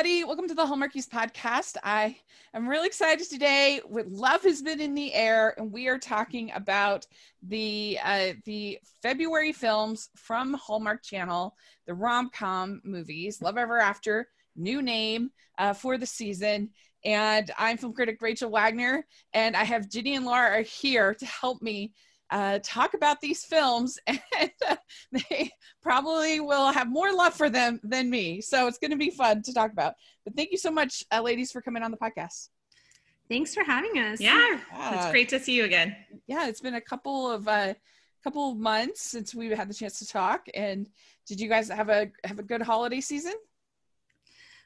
everybody. Welcome to the Hallmarkies podcast. I am really excited today. With love has been in the air, and we are talking about the uh, the February films from Hallmark Channel, the rom com movies. Love Ever After, new name uh, for the season. And I'm film critic Rachel Wagner, and I have Ginny and Laura are here to help me uh, talk about these films, and uh, they probably will have more love for them than me. So it's going to be fun to talk about. But thank you so much, uh, ladies, for coming on the podcast. Thanks for having us. Yeah, it's great to see you again. Yeah, it's been a couple of uh, couple of months since we had the chance to talk. And did you guys have a have a good holiday season?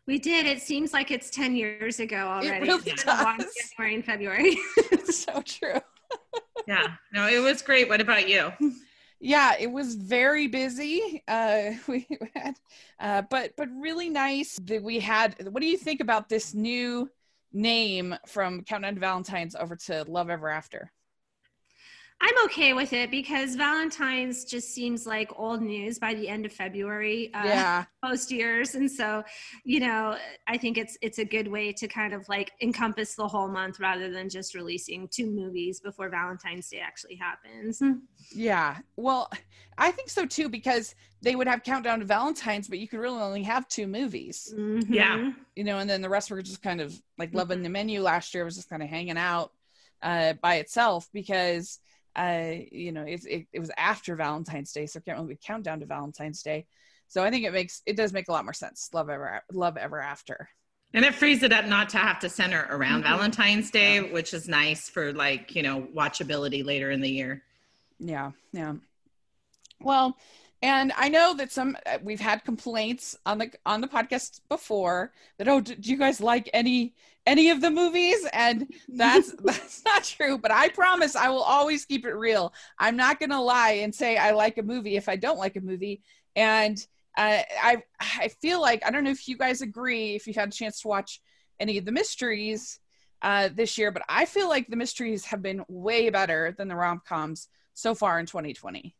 We did. It seems like it's 10 years ago already. It really does. January and February. it's so true yeah. No it was great. What about you? Yeah it was very busy. Uh we had uh but but really nice that we had what do you think about this new name from countdown to valentine's over to love ever after I'm okay with it because Valentine's just seems like old news by the end of February, uh, yeah, most years, and so you know I think it's it's a good way to kind of like encompass the whole month rather than just releasing two movies before Valentine's Day actually happens. Yeah, well, I think so too because they would have Countdown to Valentine's, but you could really only have two movies. Mm-hmm. Yeah, you know, and then the rest were just kind of like loving mm-hmm. the menu last year was just kind of hanging out uh, by itself because uh, you know, it, it, it was after Valentine's Day, so it can't really count down to Valentine's Day. So I think it makes it does make a lot more sense. Love ever, love ever after. And it frees it up not to have to center around mm-hmm. Valentine's Day, yeah. which is nice for like you know watchability later in the year. Yeah, yeah. Well, and I know that some we've had complaints on the on the podcast before that oh, do you guys like any any of the movies and that's that's not true but i promise i will always keep it real i'm not going to lie and say i like a movie if i don't like a movie and uh, i i feel like i don't know if you guys agree if you've had a chance to watch any of the mysteries uh, this year but i feel like the mysteries have been way better than the rom-coms so far in 2020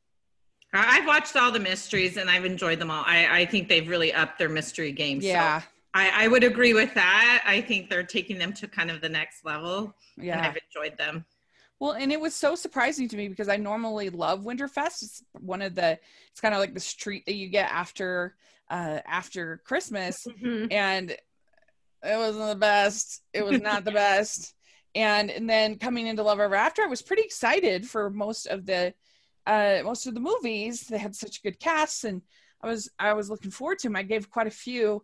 I've watched all the mysteries and I've enjoyed them all. I, I think they've really upped their mystery game. Yeah. So I, I would agree with that. I think they're taking them to kind of the next level. Yeah. And I've enjoyed them. Well, and it was so surprising to me because I normally love Winterfest. It's one of the it's kind of like the street that you get after uh after Christmas mm-hmm. and it wasn't the best. It was not the best. And and then coming into Love Ever After, I was pretty excited for most of the uh most of the movies. They had such good casts and I was I was looking forward to them. I gave quite a few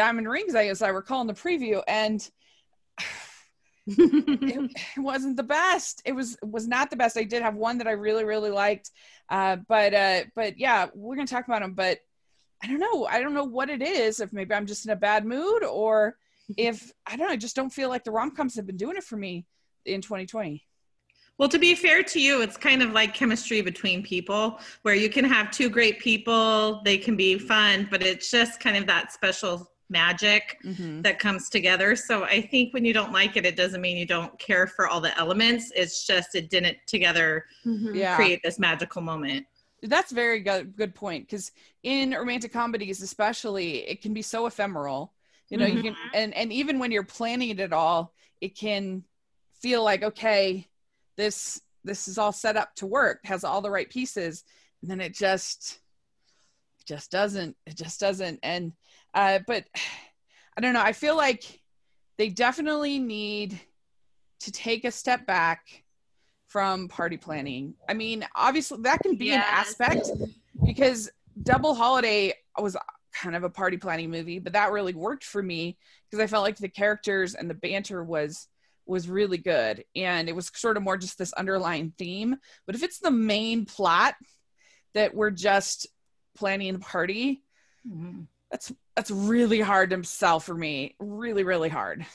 diamond rings, I as I recall in the preview, and it, it, wasn't the best. It was was not the best. I did have one that I really really liked, uh, but uh, but yeah, we're gonna talk about them. But I don't know. I don't know what it is. If maybe I'm just in a bad mood, or if I don't know. I just don't feel like the rom coms have been doing it for me in 2020. Well, to be fair to you, it's kind of like chemistry between people where you can have two great people, they can be fun, but it's just kind of that special magic mm-hmm. that comes together. So I think when you don't like it, it doesn't mean you don't care for all the elements. It's just it didn't together mm-hmm. yeah. create this magical moment. That's very good good point because in romantic comedies, especially, it can be so ephemeral. You know, mm-hmm. you can mm-hmm. and and even when you're planning it at all, it can feel like okay, this this is all set up to work, has all the right pieces, and then it just just doesn't. It just doesn't. And uh, but I don't know. I feel like they definitely need to take a step back from party planning. I mean, obviously that can be yes. an aspect because Double Holiday was kind of a party planning movie, but that really worked for me because I felt like the characters and the banter was was really good and it was sort of more just this underlying theme. But if it's the main plot that we're just planning a party, mm-hmm that's that's really hard to sell for me. Really, really hard.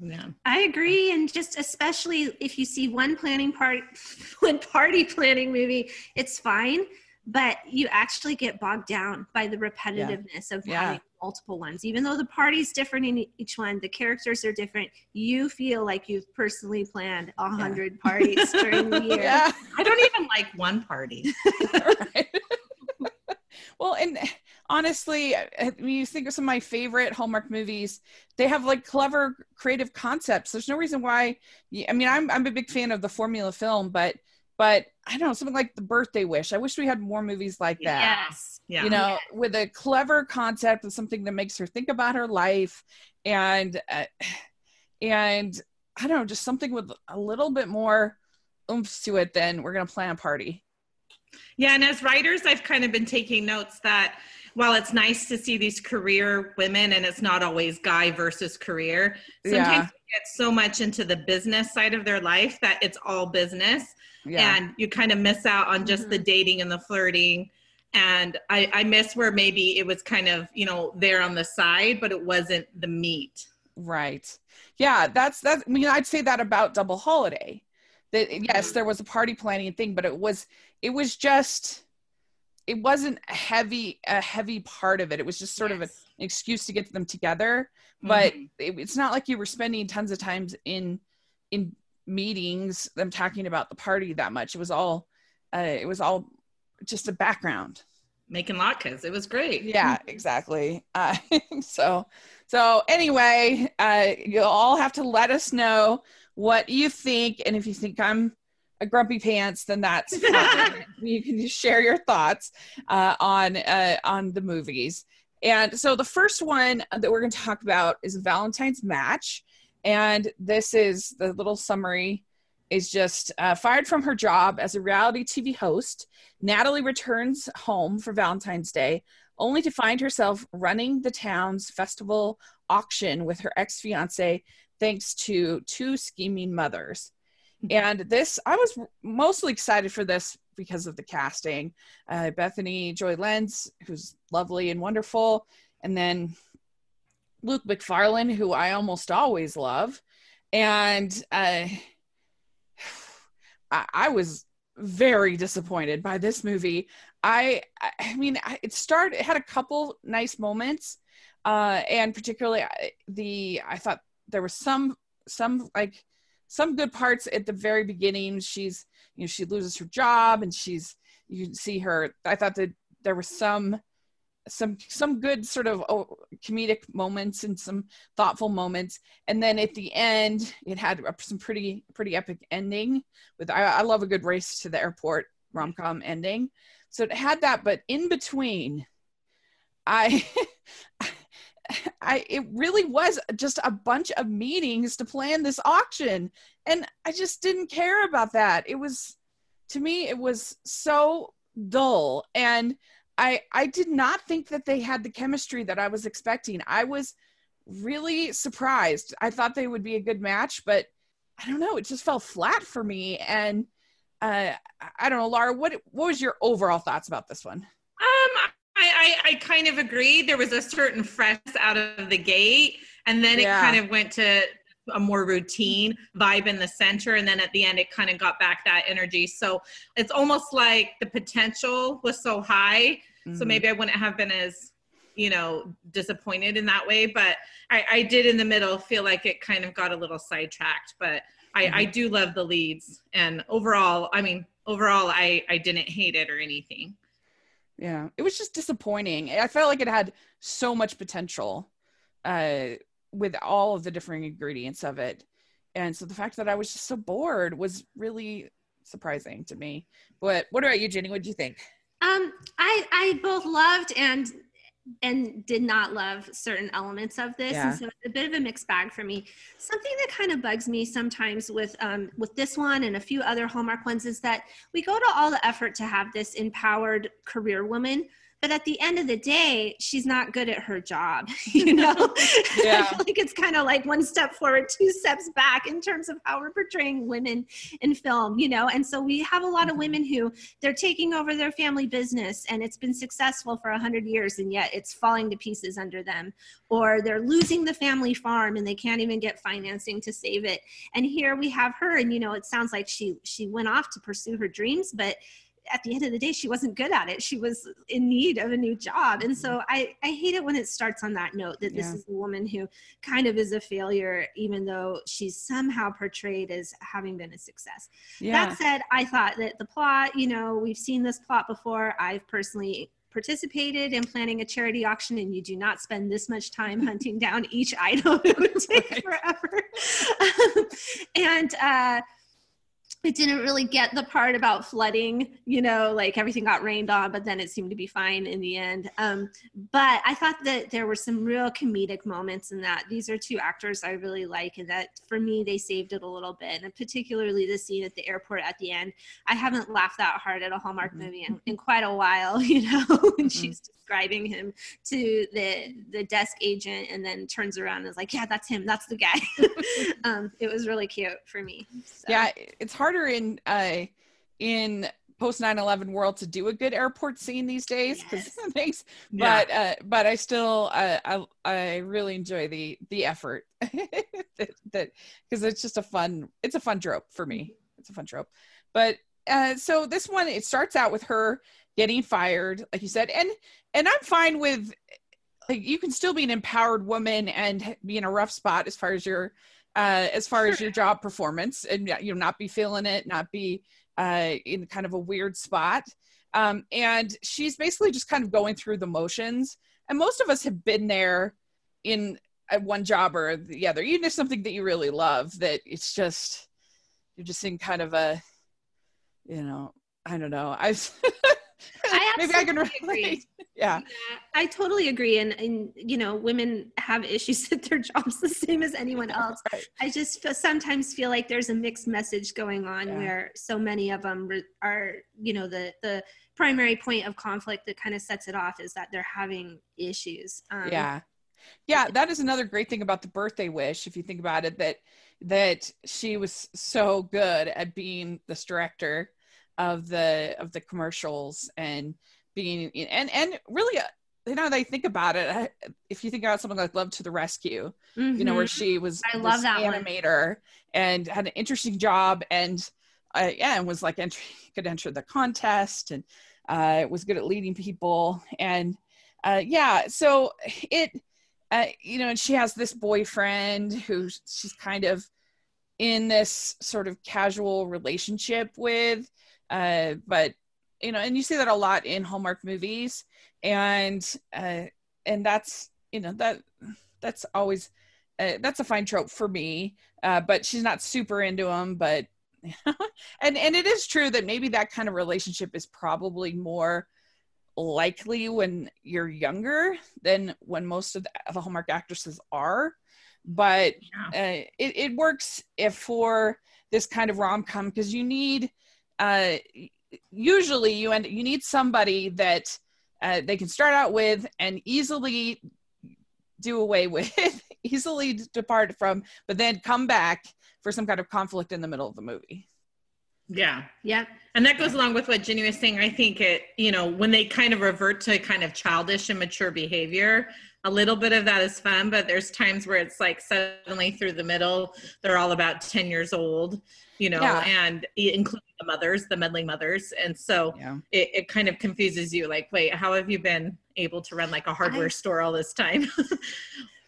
Yeah. I agree. And just especially if you see one planning part one party planning movie, it's fine. But you actually get bogged down by the repetitiveness yeah. of yeah. having multiple ones. Even though the party's different in each one, the characters are different. You feel like you've personally planned a hundred yeah. parties during the year. Yeah. I don't even like one party. well, and honestly, I mean, you think of some of my favorite Hallmark movies, they have like clever creative concepts. There's no reason why. I mean, I'm I'm a big fan of the formula film, but but I don't know something like The Birthday Wish. I wish we had more movies like that. Yes. Yeah. You know, Yes. with a clever concept of something that makes her think about her life, and uh, and I don't know, just something with a little bit more oomph to it than we're gonna plan a party. Yeah, and as writers, I've kind of been taking notes that while it's nice to see these career women and it's not always guy versus career, sometimes Yeah. they get so much into the business side of their life that it's all business Yeah. and you kind of miss out on just the mm-hmm. dating and the flirting. And I, I miss where maybe it was kind of, you know, there on the side, but it wasn't the meat. Right. Yeah, that's that. I mean, I'd say that about Double Holiday. That yes, mm-hmm. there was a party planning thing, but it was it was just it wasn't a heavy a heavy part of it. It was just sort of an excuse to get them together. But Mhm. it, it's not like you were spending tons of times in in meetings them talking about the party that much. It was all uh, it was all just a background making latkes, it was great. yeah exactly uh, so so anyway uh you'll all have to let us know what you think and if you think i'm a grumpy pants then that's you can just share your thoughts uh, on uh, on the movies. And so the first one that we're going to talk about is valentine's match. And this is the little summary is just uh, fired from her job as a reality tv host Natalie returns home for Valentine's Day, only to find herself running the town's festival auction with her ex fiance, thanks to two scheming mothers. And this, I was mostly excited for this because of the casting. Uh, Bethany Joy Lenz, who's lovely and wonderful, and then Luke Macfarlane, who I almost always love. And uh, I, I was very disappointed by this movie. I I- mean it started it had a couple nice moments uh and particularly I- the I thought there was some some like some good parts at the very beginning. She's you know she loses her job and she's you can see her. I thought that there was some some some good sort of oh, comedic moments and some thoughtful moments. And then at the end it had some pretty pretty epic ending with I, I love a good race to the airport rom-com ending. So it had that but in between i i it really was just a bunch of meetings to plan this auction and i just didn't care about that it was to me it was so dull and i i did not think that they had the chemistry that i was expecting i was really surprised i thought they would be a good match but I don't know. It just fell flat for me. And uh, I- don't know, Laura. What what was your overall thoughts about this one? Um, I, I, I kind of agree. There was a certain fresh out of the gate, and then Yeah. it kind of went to a more routine vibe in the center, and then at the end, it kind of got back that energy. So it's almost like the potential was so high. So Mhm. maybe I wouldn't have been as, you know, disappointed in that way. But I, I did in the middle feel like it kind of got a little sidetracked. But I, I do love the leads, and overall, I mean, overall, I, I didn't hate it or anything. Yeah, it was just disappointing. I felt like it had so much potential uh, with all of the different ingredients of it, and so the fact that I was just so bored was really surprising to me. But what about you, Ginny? What do you think? Um, I I both loved and and did not love certain elements of this, Yeah. and so it's a bit of a mixed bag for me. Something that kind of bugs me sometimes with um, with this one and a few other Hallmark ones is that we go to all the effort to have this empowered career woman, but at the end of the day, she's not good at her job. You know, Yeah. I feel like it's kind of like one step forward, two steps back in terms of how we're portraying women in film. You know, and so we have a lot of women who they're taking over their family business and it's been successful for a hundred years and yet it's falling to pieces under them or they're losing the family farm and they can't even get financing to save it and here we have her and you know it sounds like she she went off to pursue her dreams but at the end of the day she wasn't good at it she was in need of a new job and so i i hate it when it starts on that note that this Yeah. is a woman who kind of is a failure even though she's somehow portrayed as having been a success Yeah, that said, I thought that the plot, you know, we've seen this plot before. I've personally participated in planning a charity auction and you do not spend this much time hunting down each item, it would take right. forever. and uh, it didn't really get the part about flooding, you know, like everything got rained on, but then it seemed to be fine in the end. Um, but I thought that there were some real comedic moments in that. These are two actors I really like, and that for me, they saved it a little bit. And particularly the scene at the airport at the end. I haven't laughed that hard at a Hallmark mm-hmm. movie in, in, quite a while, you know, when mm-hmm. she's describing him to the the desk agent and then turns around and is like, yeah, that's him. That's the guy. um, it was really cute for me. So. Yeah, it's harder in uh, in post 9-11 world to do a good airport scene these days because yes. thanks but uh, but i still uh, I, I really enjoy the the effort that because it's just a fun it's a fun trope for me. It's a fun trope. But uh, so this one it starts out with her getting fired like you said and and i'm fine with like you can still be an empowered woman and be in a rough spot as far as your uh as far as your job performance and you know not be feeling it not be uh in kind of a weird spot. Um and she's basically just kind of going through the motions. And most of us have been there in one job or the other. Even if something that you really love that it's just you're just in kind of a you know i don't know. I've I maybe I can relate. Agree. Yeah. yeah. I totally agree. And, and, you know, women have issues at their jobs the same as anyone else. Right. I just feel, sometimes feel like there's a mixed message going on yeah. where so many of them are, you know, the, the primary point of conflict that kind of sets it off is that they're having issues. Um, yeah. Yeah. That is another great thing about the birthday wish. If you think about it, that, that she was so good at being this director of the of the commercials and being and and really you know they think about it if you think about something like love to the rescue mm-hmm. you know where mm-hmm. she was i love that animator one. and had an interesting job and uh, yeah and was like entry could enter the contest and uh was good at leading people and uh yeah so it uh, you know and she has this boyfriend who she's kind of in this sort of casual relationship with uh, but you know, and you see that a lot in Hallmark movies, and uh, and that's you know that that's always uh, that's a fine trope for me. Uh, but she's not super into him, but and and it is true that maybe that kind of relationship is probably more likely when you're younger than when most of the, the Hallmark actresses are. But yeah. uh, it, it works if for this kind of rom com because you need uh, usually you end you need somebody that uh, they can start out with and easily do away with easily depart from but then come back for some kind of conflict in the middle of the movie. Yeah. Yeah. And that goes along with what jenny was saying. I think it you know when they kind of revert to kind of childish and mature behavior a little bit of that is fun but there's times where it's like suddenly through the middle they're all about 10 years old you know yeah. and including the mothers, the meddling mothers. And so yeah. it, it kind of confuses you like, wait, how have you been able to run like a hardware I, store all this time?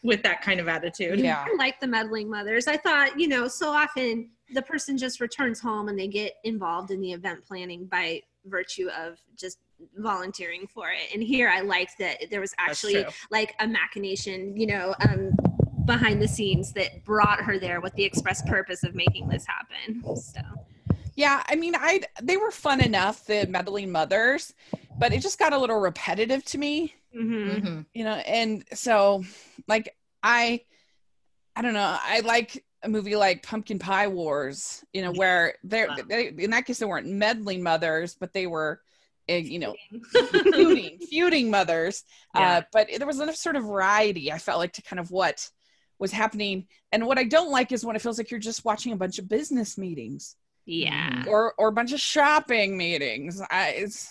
with that kind of attitude. Yeah. I like the meddling mothers. I thought, you know, so often the person just returns home and they get involved in the event planning by virtue of just volunteering for it. And here I liked that there was actually like a machination, you know, um, behind the scenes that brought her there with the express purpose of making this happen. So yeah, I mean, I they were fun enough, the meddling mothers, but it just got a little repetitive to me. Mm-hmm. mm-hmm. You know, and so like I, I don't know, I like a movie like Pumpkin Pie Wars, you know, where they're they, in that case they weren't meddling mothers, but they were you know feuding. feuding mothers. Yeah. uh, but there was enough sort of variety i felt like to kind of what was happening. And what i don't like is when it feels like you're just watching a bunch of business meetings. Yeah. Or or a bunch of shopping meetings. I, it's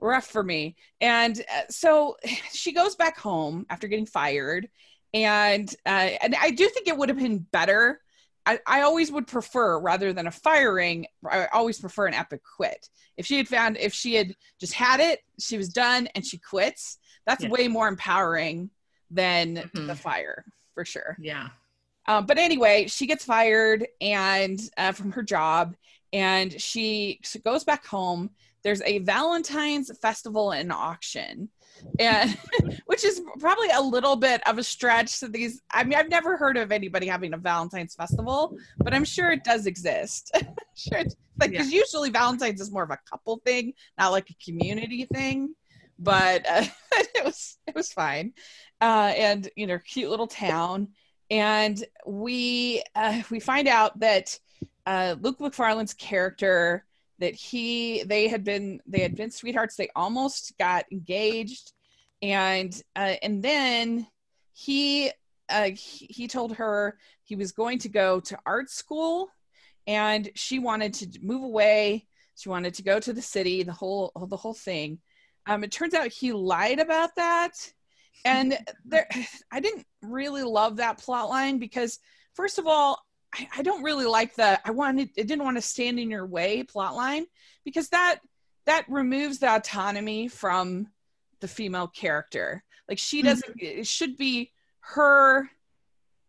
rough for me. And uh, so she goes back home after getting fired. And uh, and i do think it would have been better I, I always would prefer rather than a firing i always prefer an epic quit if she had found if she had just had it she was done and she quits that's yeah. way more empowering than mm-hmm. the fire for sure yeah um, but anyway, she gets fired and uh, from her job, and she goes back home. there's a Valentine's festival and auction, and which is probably a little bit of a stretch to these. I mean, I've never heard of anybody having a Valentine's festival, but I'm sure it does exist. sure, like because yeah. usually Valentine's is more of a couple thing, not like a community thing. But uh, it was it was fine, uh, and you know, cute little town, and we uh, we find out that uh, Luke Macfarlane's character that he they had been they had been sweethearts. They almost got engaged. And uh, and then he, uh, he he told her he was going to go to art school. And she wanted to move away. She wanted to go to the city the whole the whole thing. Um, it turns out he lied about that. And there i didn't really love that plot line because first of all I, I don't really like the I wanted I didn't want to stand in your way plot line because that that removes the autonomy from the female character. Like she doesn't mm-hmm. it should be her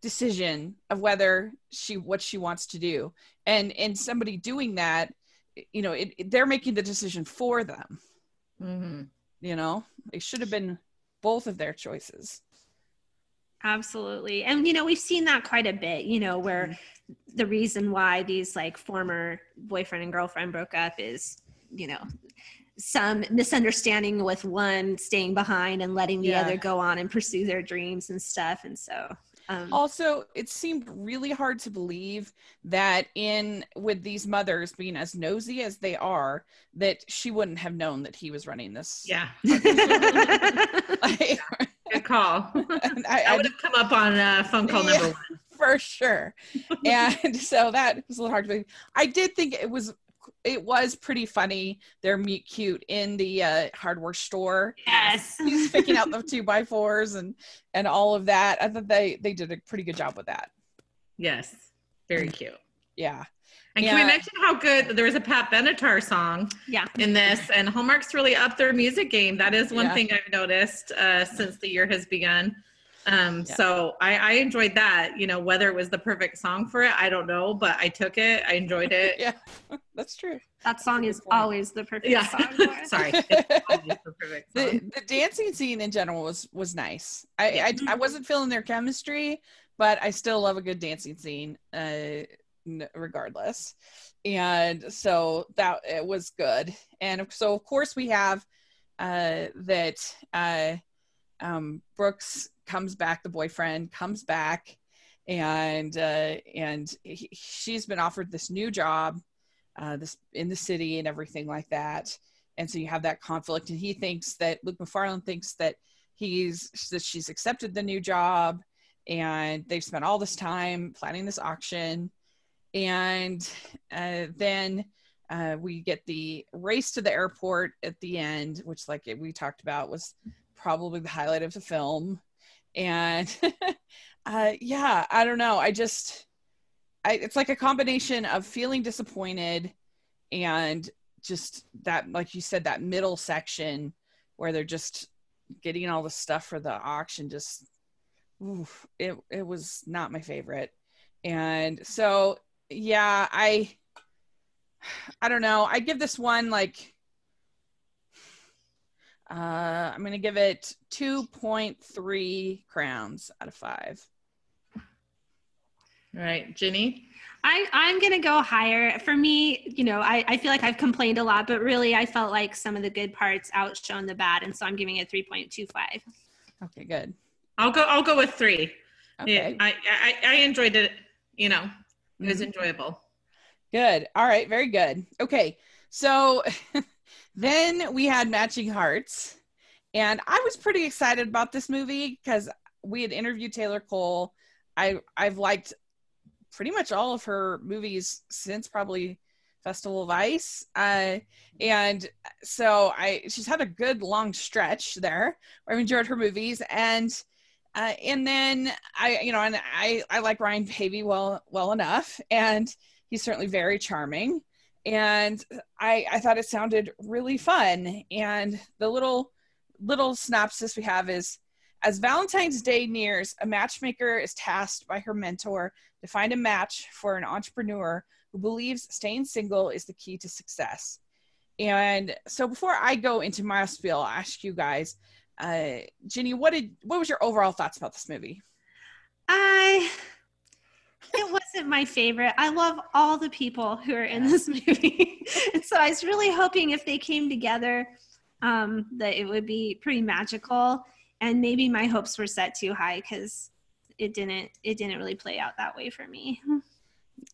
decision of whether she what she wants to do. And and somebody doing that, you know, it, it, they're making the decision for them. Mm-hmm. You know, it should have been both of their choices. Absolutely. And, you know, we've seen that quite a bit, you know, where mm-hmm. the reason why these like former boyfriend and girlfriend broke up is, you know, some misunderstanding with one staying behind and letting the yeah. other go on and pursue their dreams and stuff. And so, um, also, it seemed really hard to believe that in with these mothers being as nosy as they are, that she wouldn't have known that he was running this. Yeah. like, Good call. I, I, would have come up on uh, phone call yeah, number one. For sure. and so that was a little hard to believe. I did think it was it was pretty funny. They're meet cute in the uh, hardware store. Yes, he's picking out the two by fours and and all of that. I thought they they did a pretty good job with that. Yes, very cute. Yeah. And yeah. can we mention how good there was a Pat Benatar song yeah. in this? And Hallmark's really up their music game. That is one yeah. thing I've noticed uh, since the year has begun. Um, yeah. So I, I enjoyed that. You know, whether it was the perfect song for it, I don't know, but I took it. I enjoyed it. yeah, that's true. That song is always the perfect yeah. song. Sorry, the, the, the dancing scene in general was was nice. I, I I wasn't feeling their chemistry, but I still love a good dancing scene. Uh, regardless. And so that it was good. And so of course we have uh that uh um brooks comes back the boyfriend comes back and uh and he, she's been offered this new job uh this in the city and everything like that. And so you have that conflict and he thinks that luke macfarlane thinks that he's that she's accepted the new job and they've spent all this time planning this auction and uh, then uh, we get the race to the airport at the end, which, like we talked about, was probably the highlight of the film. And uh, yeah, I don't know. I just, I, it's like a combination of feeling disappointed and just that, like you said, that middle section where they're just getting all the stuff for the auction. Just, oof, it it was not my favorite. And so yeah, I I don't know. I give this one like uh I'm going to give it 2.3 crowns out of 5. All right, Ginny? I, I'm going to go higher. For me, you know, I, I feel like I've complained a lot, but really I felt like some of the good parts outshone the bad. And so I'm giving it 3.25. Okay, good. I'll go, I'll go with three. Okay. Yeah, I, I, I enjoyed it, you know, it was mm-hmm. enjoyable. Good. All right. Very good. Okay. So then we had Matching Hearts. And I was pretty excited about this movie because we had interviewed Taylor Cole. I I've liked pretty much all of her movies since probably Festival of Ice. Uh, and so I she's had a good long stretch there I've enjoyed her movies. And uh, and then I, you know, and I, I like Ryan Paevey well, well enough, and he's certainly very charming. And I, I thought it sounded really fun. And the little, little synopsis we have is, as Valentine's Day nears, a matchmaker is tasked by her mentor to find a match for an entrepreneur who believes staying single is the key to success. And so before I go into my spiel, I'll ask you guys, uh, Ginny, what did what was your overall thoughts about this movie? I it wasn't my favorite. I love all the people who are in this movie. and so I was really hoping if they came together um, that it would be pretty magical. And maybe my hopes were set too high because it didn't it didn't really play out that way for me.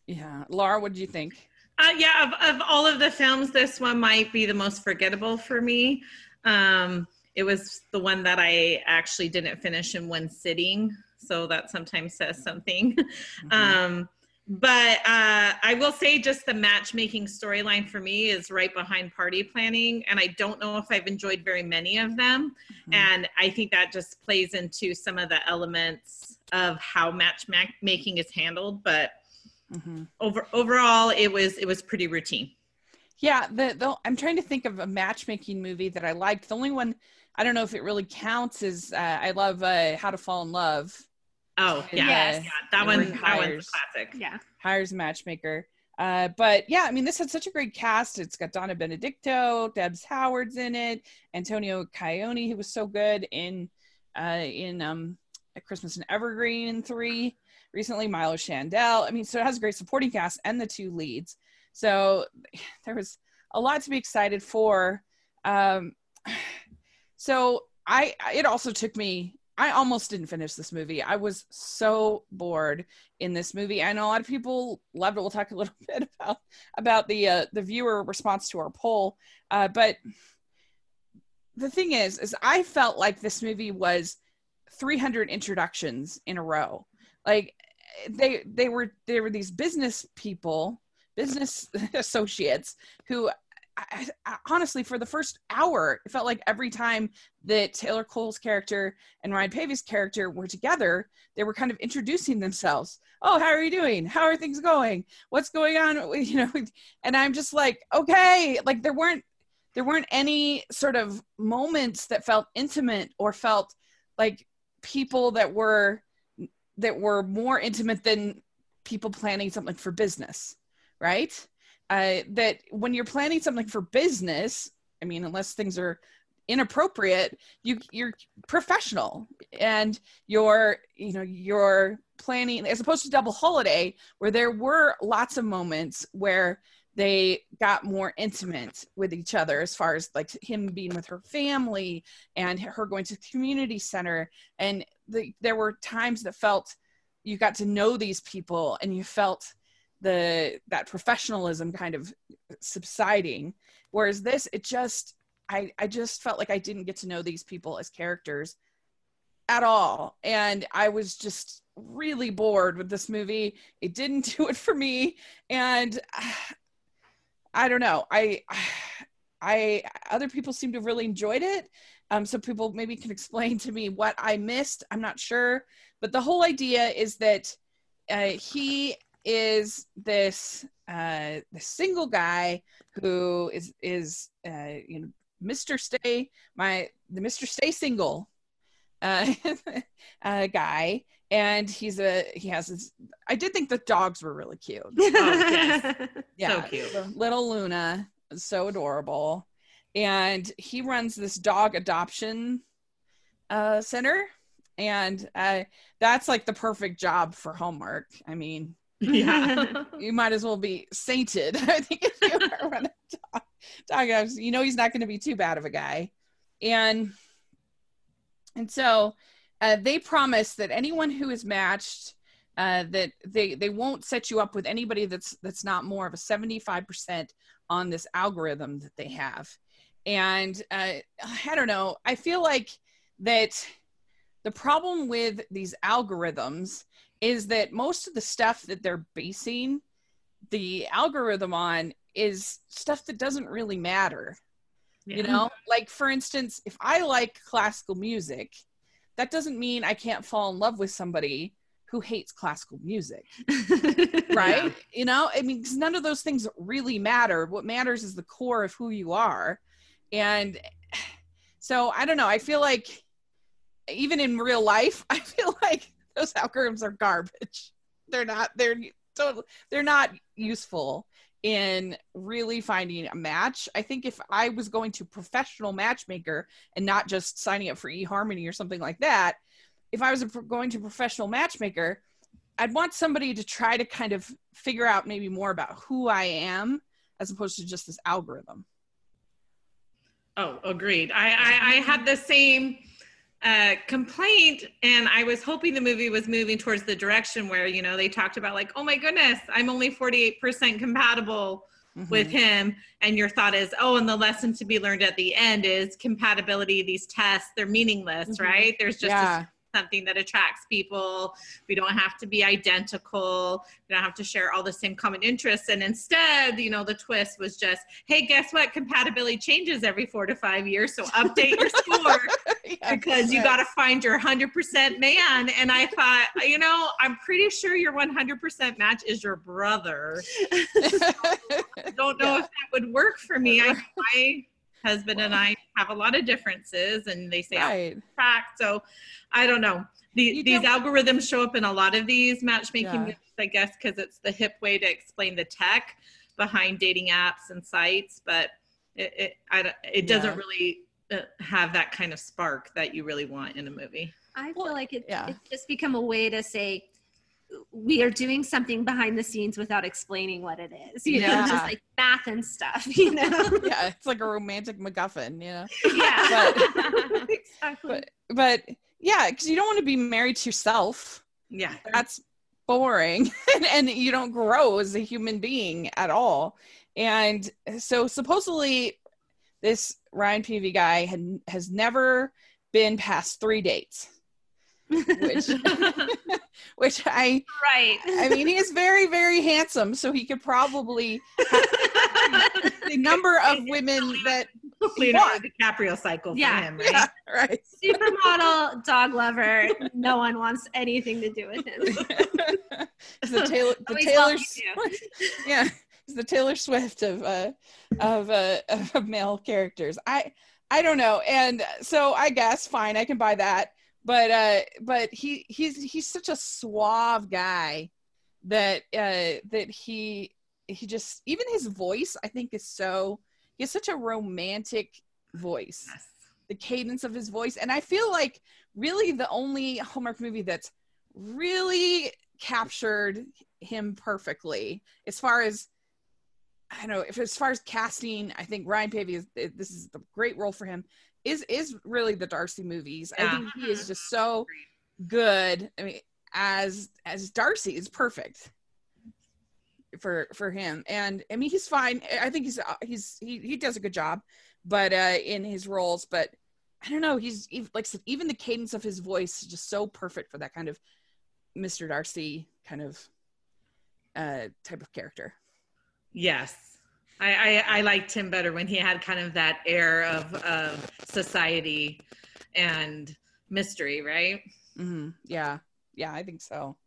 Yeah. Laura, what did you think? Uh, yeah, of, of all of the films, this one might be the most forgettable for me. Um, it was the one that I actually didn't finish in one sitting so that sometimes says something. Mm-hmm. Um, but uh, I will say, just the matchmaking storyline for me is right behind party planning, and I don't know if I've enjoyed very many of them. Mm-hmm. And I think that just plays into some of the elements of how matchmaking is handled. But mm-hmm. over overall, it was it was pretty routine. Yeah, the, the I'm trying to think of a matchmaking movie that I liked. The only one I don't know if it really counts is uh, I love uh, How to Fall in Love. Oh yeah, yes. yeah that one that one's classic. Yeah, hires a matchmaker. Uh, but yeah, I mean, this had such a great cast. It's got Donna Benedicto, Debs Howard's in it, Antonio Cayonne, who was so good in uh, in um, Christmas in Evergreen three recently, Milo Shandel. I mean, so it has a great supporting cast and the two leads. So there was a lot to be excited for. Um, so I it also took me I almost didn't finish this movie. I was so bored in this movie. I know a lot of people loved it. We'll talk a little bit about about the uh, the viewer response to our poll. Uh, but the thing is, is I felt like this movie was 300 introductions in a row. Like they they were they were these business people, business associates who I, I, honestly, for the first hour, it felt like every time that Taylor Cole's character and Ryan Paevey's character were together, they were kind of introducing themselves. Oh, how are you doing? How are things going? What's going on? You know, and I'm just like, okay, like there weren't there weren't any sort of moments that felt intimate or felt like people that were that were more intimate than people planning something for business, right? Uh, that when you're planning something for business, I mean, unless things are inappropriate, you you're professional and you're you know you're planning as opposed to double holiday where there were lots of moments where they got more intimate with each other as far as like him being with her family and her going to community center. And the, there were times that felt you got to know these people and you felt the that professionalism kind of subsiding. Whereas this it just i i just felt like i didn't get to know these people as characters at all. And i was just really bored with this movie. It didn't do it for me. And i don't know. I i other people seem to have really enjoyed it. Um so people maybe can explain to me what i missed. I'm not sure. But the whole idea is that uh, he is this uh the single guy who is is uh you know Mr. Stay my the Mr. Stay single uh, uh guy and he's a he has his I did think the dogs were really cute. Oh, yeah. So cute. Little Luna, so adorable. And he runs this dog adoption uh center and uh that's like the perfect job for homework. I mean, yeah. you might as well be sainted. I think if you ever want to talk, talk you know he's not going to be too bad of a guy. And and so uh, they promise that anyone who is matched uh, that they they won't set you up with anybody that's that's not more of a 75% on this algorithm that they have and uh, i don't know i feel like that the problem with these algorithms is that most of the stuff that they're basing the algorithm on is stuff that doesn't really matter. Yeah. You know, like for instance, if I like classical music, that doesn't mean I can't fall in love with somebody who hates classical music. right? Yeah. You know, I mean, none of those things really matter. What matters is the core of who you are. And so I don't know. I feel like even in real life, I feel like those algorithms are garbage. They're not. They're totally. They're not useful. in really finding a match. I think if I was going to professional matchmaker and not just signing up for eHarmony or something like that, if I was going to professional matchmaker, I'd want somebody to try to kind of figure out maybe more about who I am as opposed to just this algorithm. Oh, agreed. I, I, I had the same uh, complaint, and I was hoping the movie was moving towards the direction where, you know, they talked about, like, oh my goodness, I'm only 48% compatible mm-hmm. with him. And your thought is, oh, and the lesson to be learned at the end is compatibility, these tests, they're meaningless, mm-hmm. right? There's just yeah. a something that attracts people. We don't have to be identical. We don't have to share all the same common interests. And instead, you know, the twist was just, hey, guess what? Compatibility changes every four to five years. So update your score yeah, because you got to find your 100% man. And I thought, you know, I'm pretty sure your 100% match is your brother. I don't know yeah. if that would work for me. I, I husband and I have a lot of differences, and they say right. track. So I don't know. The, these algorithms show up in a lot of these matchmaking yeah. movies, I guess, because it's the hip way to explain the tech behind dating apps and sites, but it it, I, it doesn't yeah. really uh, have that kind of spark that you really want in a movie. I feel like it, yeah. it's just become a way to say we are doing something behind the scenes without explaining what it is, you know, yeah. just like math and stuff, you know. yeah, it's like a romantic MacGuffin, you know. Yeah, but, exactly. But, but yeah, because you don't want to be married to yourself. Yeah, that's boring, and, and you don't grow as a human being at all. And so supposedly, this Ryan Paevey guy had has never been past three dates which which I right. I mean, he is very very handsome, so he could probably the number of women that Leonardo DiCaprio cycle for yeah. him, right? Yeah, right. Supermodel, dog lover. No one wants anything to do with him. the Taylor, the Taylor, yeah, it's the Taylor Swift of uh, of uh, of male characters. I I don't know, and so I guess fine, I can buy that but uh but he he's he's such a suave guy that uh that he he just even his voice i think is so he has such a romantic voice. Yes. the cadence of his voice. And i feel like really the only hallmark movie that's really captured him perfectly as far as I don't know if as far as casting, I think Ryan Paevey is this is the great role for him is is really the Darcy movies. Yeah. I think he is just so good. I mean, as as Darcy is perfect for for him, and I mean he's fine. I think he's he's he he does a good job, but uh in his roles. But I don't know. He's like even the cadence of his voice is just so perfect for that kind of Mr. Darcy kind of uh type of character. Yes, I, I, I, liked him better when he had kind of that air of, of society and mystery, right? Mm-hmm. Yeah, yeah, I think so.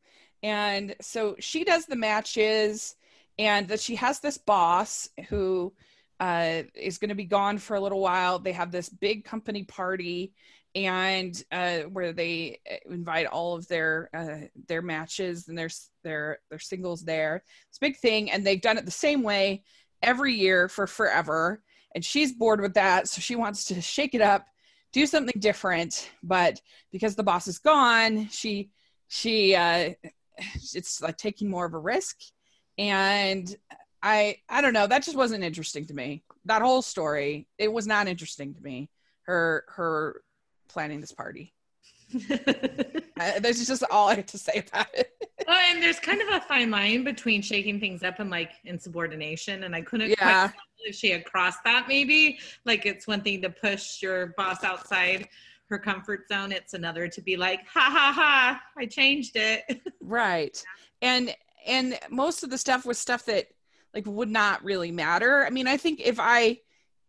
And so she does the matches, and that she has this boss who uh, is going to be gone for a little while. They have this big company party, and uh, where they uh, invite all of their uh, their matches and their their their singles there. It's a big thing, and they've done it the same way every year for forever. And she's bored with that so she wants to shake it up do something different. But because the boss is gone she she uh it's like taking more of a risk. And i i don't know that just wasn't interesting to me. That whole story it was not interesting to me her her planning this party that's just all I have to say about it. oh, and there's kind of a fine line between shaking things up and like insubordination, and I couldn't yeah. quite if she had crossed that. Maybe like it's one thing to push your boss outside her comfort zone; it's another to be like, "Ha ha ha! I changed it." right, and and most of the stuff was stuff that like would not really matter. I mean, I think if I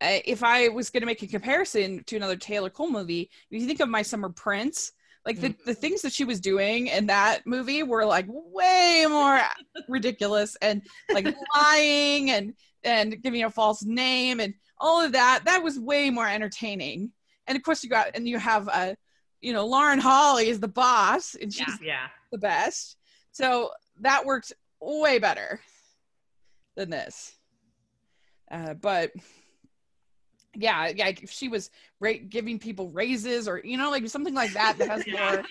if I was going to make a comparison to another Taylor Cole movie, if you think of My Summer Prince, like the, mm. the things that she was doing in that movie were like way more ridiculous and like lying and and giving a false name and all of that. That was way more entertaining. And of course, you got and you have a, uh, you know, Lauren Holly is the boss and she's yeah, yeah. the best. So that worked way better than this. Uh, but yeah, yeah, if she was ra- giving people raises or you know, like something like that that has more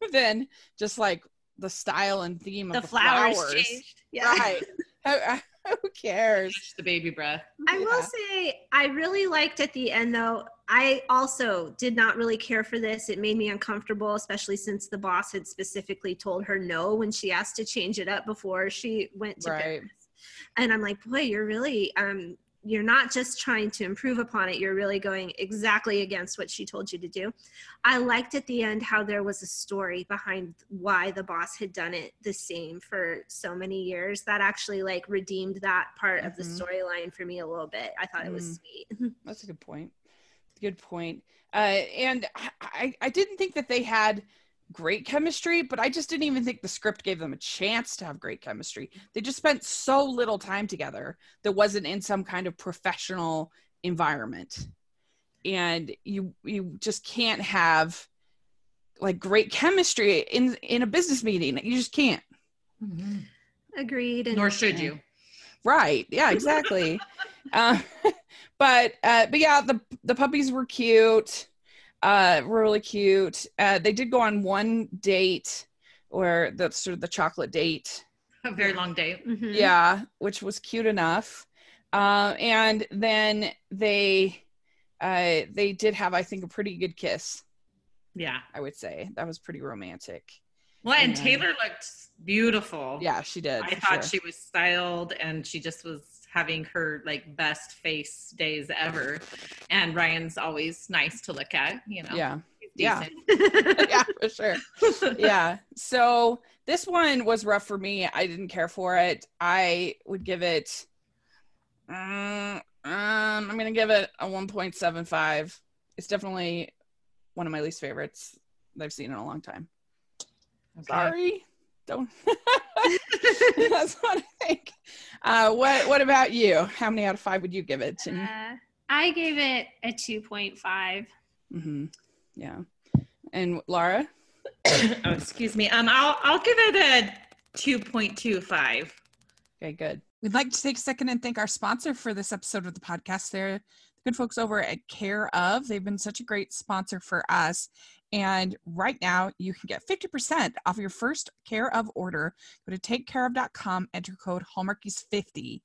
than just like the style and theme the of the flowers, flowers. changed. Yeah. Right. who, who cares? Just the baby breath. I will say I really liked at the end though. I also did not really care for this. It made me uncomfortable, especially since the boss had specifically told her no when she asked to change it up before she went to Right. Paris. And I'm like, boy, you're really um you're not just trying to improve upon it, you're really going exactly against what she told you to do. I liked at the end how there was a story behind why the boss had done it the same for so many years. That actually like redeemed that part of the Mhm. storyline for me a little bit. I thought it was Mm. sweet. That's a good point. Good point. Uh, and I, I didn't think that they had great chemistry, but I just didn't even think the script gave them a chance to have great chemistry. They just spent so little time together that wasn't in some kind of professional environment. And you you just can't have like great chemistry in in a business meeting. You just can't. Agreed. And Nor should you. Right. Yeah, exactly. uh, but uh, but yeah, the the puppies were cute. Uh, really cute. Uh, they did go on one date, or the sort of the chocolate date. A very long day. Mhm. Yeah, which was cute enough. Uh, and then they uh, they did have, I think, a pretty good kiss. Yeah. I would say that was pretty romantic. Well, and Yeah. Taylor looked beautiful. Yeah, she did. I thought sure. she was styled and she just was having her like best face days ever. And Ryan's always nice to look at, you know. Yeah. Yeah. yeah, for sure. yeah. So this one was rough for me. I didn't care for it. I would give it. Um, um, I'm gonna give it a 1.75. It's definitely one of my least favorites that I've seen in a long time. Okay. Sorry, don't. That's what I think. Uh, what What about you? How many out of five would you give it? And, Uh, I gave it a 2.5. hmm Yeah. And Laura. oh, excuse me. Um, I'll I'll give it a two point two five. Okay, good. We'd like to take a second and thank our sponsor for this episode of the podcast. They're the good folks over at Care of. They've been such a great sponsor for us. And right now, you can get 50% off your first Care of order. Go to takecareof.com, enter code Hallmarkies50.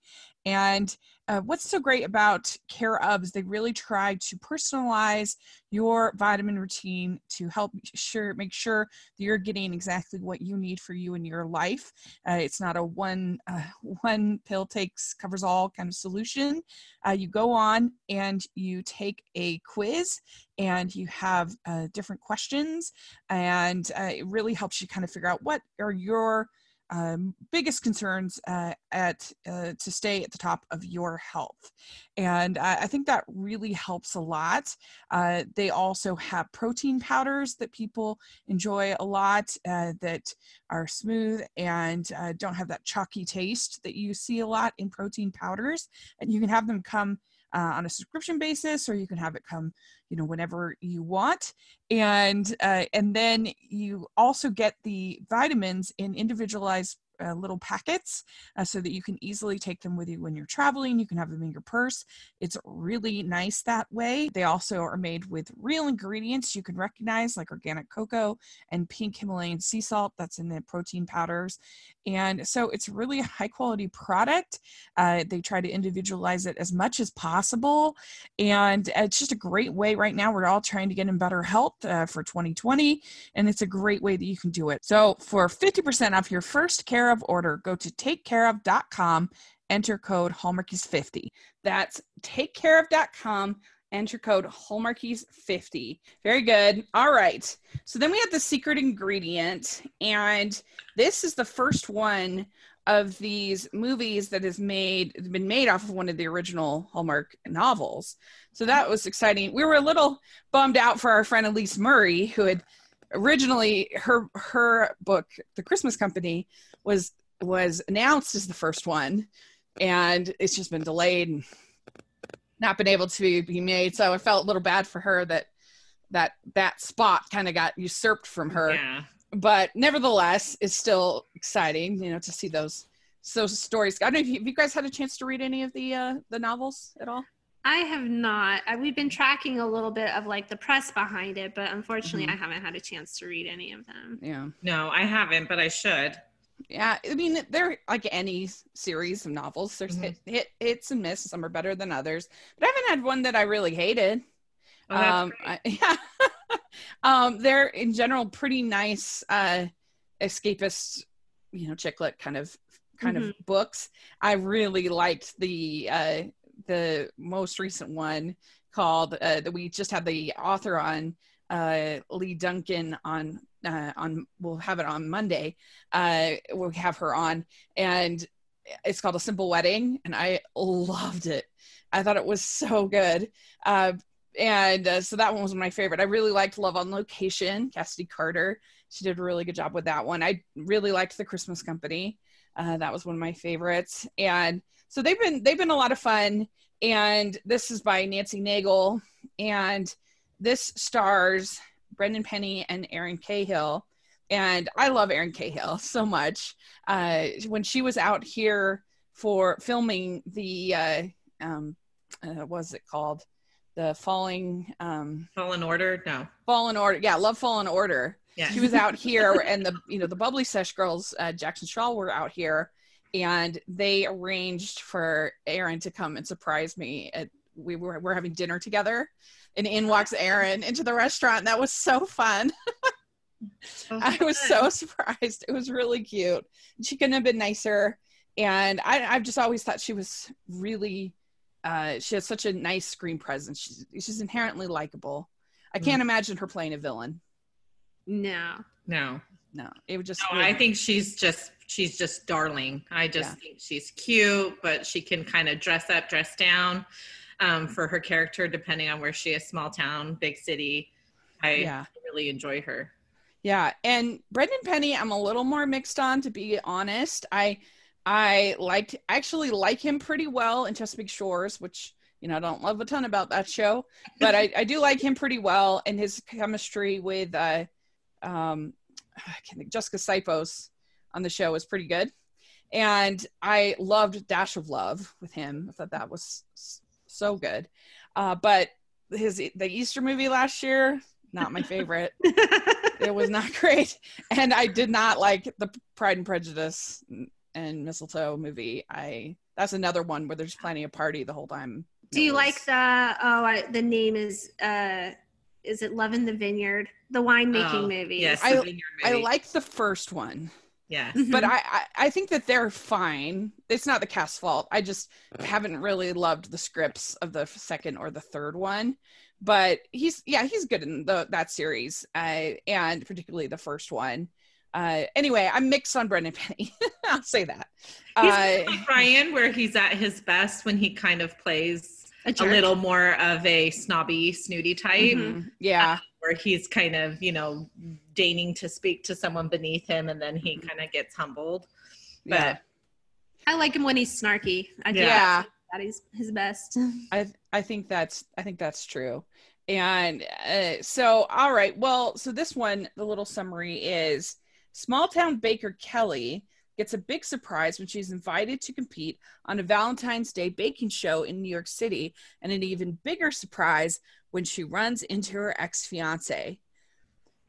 And uh, what's so great about Care of is they really try to personalize your vitamin routine to help sure make sure that you're getting exactly what you need for you in your life. Uh, it's not a one uh, one pill takes covers all kind of solution. Uh, you go on and you take a quiz and you have uh, different questions, and uh, it really helps you kind of figure out what are your um, biggest concerns uh, at uh, to stay at the top of your health. And uh, i think that really helps a lot. Uh, they also have protein powders that people enjoy a lot uh, that are smooth and uh, don't have that chalky taste that you see a lot in protein powders. And you can have them come uh, on a subscription basis or you can have it come you know whenever you want. And uh, and then you also get the vitamins in individualized uh, little packets uh, so that you can easily take them with you when you're traveling you can have them in your purse. It's really nice that way. They also are made with real ingredients you can recognize like organic cocoa and pink himalayan sea salt that's in the protein powders. And so it's really a high quality product. Uh, they try to individualize it as much as possible. And it's just a great way right now we're all trying to get in better health uh, for 2020 and it's a great way that you can do it. So for 50% off your first care of order go to takecareof.com enter code hallmarkies50 That's takecareof.com. Enter code Hallmarkies50. Very good. All right. So then we have the secret ingredient, and this is the first one of these movies that is made been made off of one of the original Hallmark novels. So that was exciting. We were a little bummed out for our friend Elise Murray, who had originally her her book, The Christmas Company, was was announced as the first one, and it's just been delayed and not been able to be made. So I felt a little bad for her that that that spot kind of got usurped from her Yeah. but nevertheless it's still exciting you know to see those so stories. I don't know if you, have you guys had a chance to read any of the uh, the novels at all. I have not. I, we've been tracking a little bit of like the press behind it, but unfortunately, mm-hmm. I haven't had a chance to read any of them. Yeah. No, I haven't, but I should. Yeah, I mean, they're like any series of novels. There's mm-hmm. hit, hit, hits and misses. Some are better than others, but I haven't had one that I really hated. Oh, um, I, yeah, um, they're in general pretty nice, uh, escapist, you know, chick lit kind of kind mm-hmm. of books. I really liked the uh, the most recent one called uh, that we just had the author on uh, Leigh Duncan on uh, on we'll have it on Monday. Uh, we'll have her on, and it's called A Simple Wedding, and I loved it. I thought it was so good. Uh, and uh, so that one was my favorite. I really liked Love on Location, Cassidy Carter. She did a really good job with that one. I really liked The Christmas Company. Uh, that was one of my favorites. And so they've been they've been a lot of fun. And this is by Nancy Naigle, and this stars Brendan Penny and Erin Cahill. And I love Erin Cahill so much. Uh, when she was out here for filming the uh, um, uh, what was it called? The Falling um, Fallen Order? No. Fallen Order. Yeah, Love Fallen Order. Yeah. She was out here, and the you know the Bubbly Sesh girls, uh, Jackson Shaw, were out here, and they arranged for Erin to come and surprise me. At, we were we're having dinner together, and in walks Erin into the restaurant. That was so fun. so I was so surprised. It was really cute. She couldn't have been nicer. And I, I've just always thought she was really. Uh, she has such a nice screen presence. She's, she's inherently likable. I can't mm. imagine her playing a villain. No. No. No. It would just No, I think she's just she's just darling. I just yeah. think she's cute, but she can kind of dress up, dress down um, for her character depending on where she is, small town, big city. I yeah. really enjoy her. Yeah, and Brendan Penny, I'm a little more mixed on to be honest. I I liked actually like him pretty well in Chesapeake Shores, which you know, I don't love a ton about that show, but I, I do like him pretty well and his chemistry with uh, um, I can't think, Jessica Sipos on the show was pretty good. And I loved Dash of Love with him. I thought that was so good. Uh, but his the Easter movie last year, not my favorite. it was not great, and I did not like the Pride and Prejudice and Mistletoe movie. I that's another one where there's plenty of party the whole time. Do you was, like the oh I, the name is uh is it Love in the Vineyard, the winemaking oh, movie? Yes, I, movie. I like the first one. Yeah, mm-hmm. but I, I, I think that they're fine. It's not the cast's fault. I just haven't really loved the scripts of the second or the third one. But he's yeah he's good in the that series, uh, and particularly the first one. Uh, anyway, I'm mixed on Brendan Penny. I'll say that. He's uh, like Ryan, where he's at his best when he kind of plays a, a, little more of a snobby, snooty type. Mm-hmm. Yeah. Uh, where he's kind of, you know, deigning to speak to someone beneath him and then he mm-hmm. kind of gets humbled. But yeah. I like him when he's snarky. I yeah. That is his best. I I think that's I think that's true. And uh, so all right. Well, so this one the little summary is small town baker Kelly gets a big surprise when she's invited to compete on a Valentine's Day baking show in New York City, and an even bigger surprise when she runs into her ex fiance.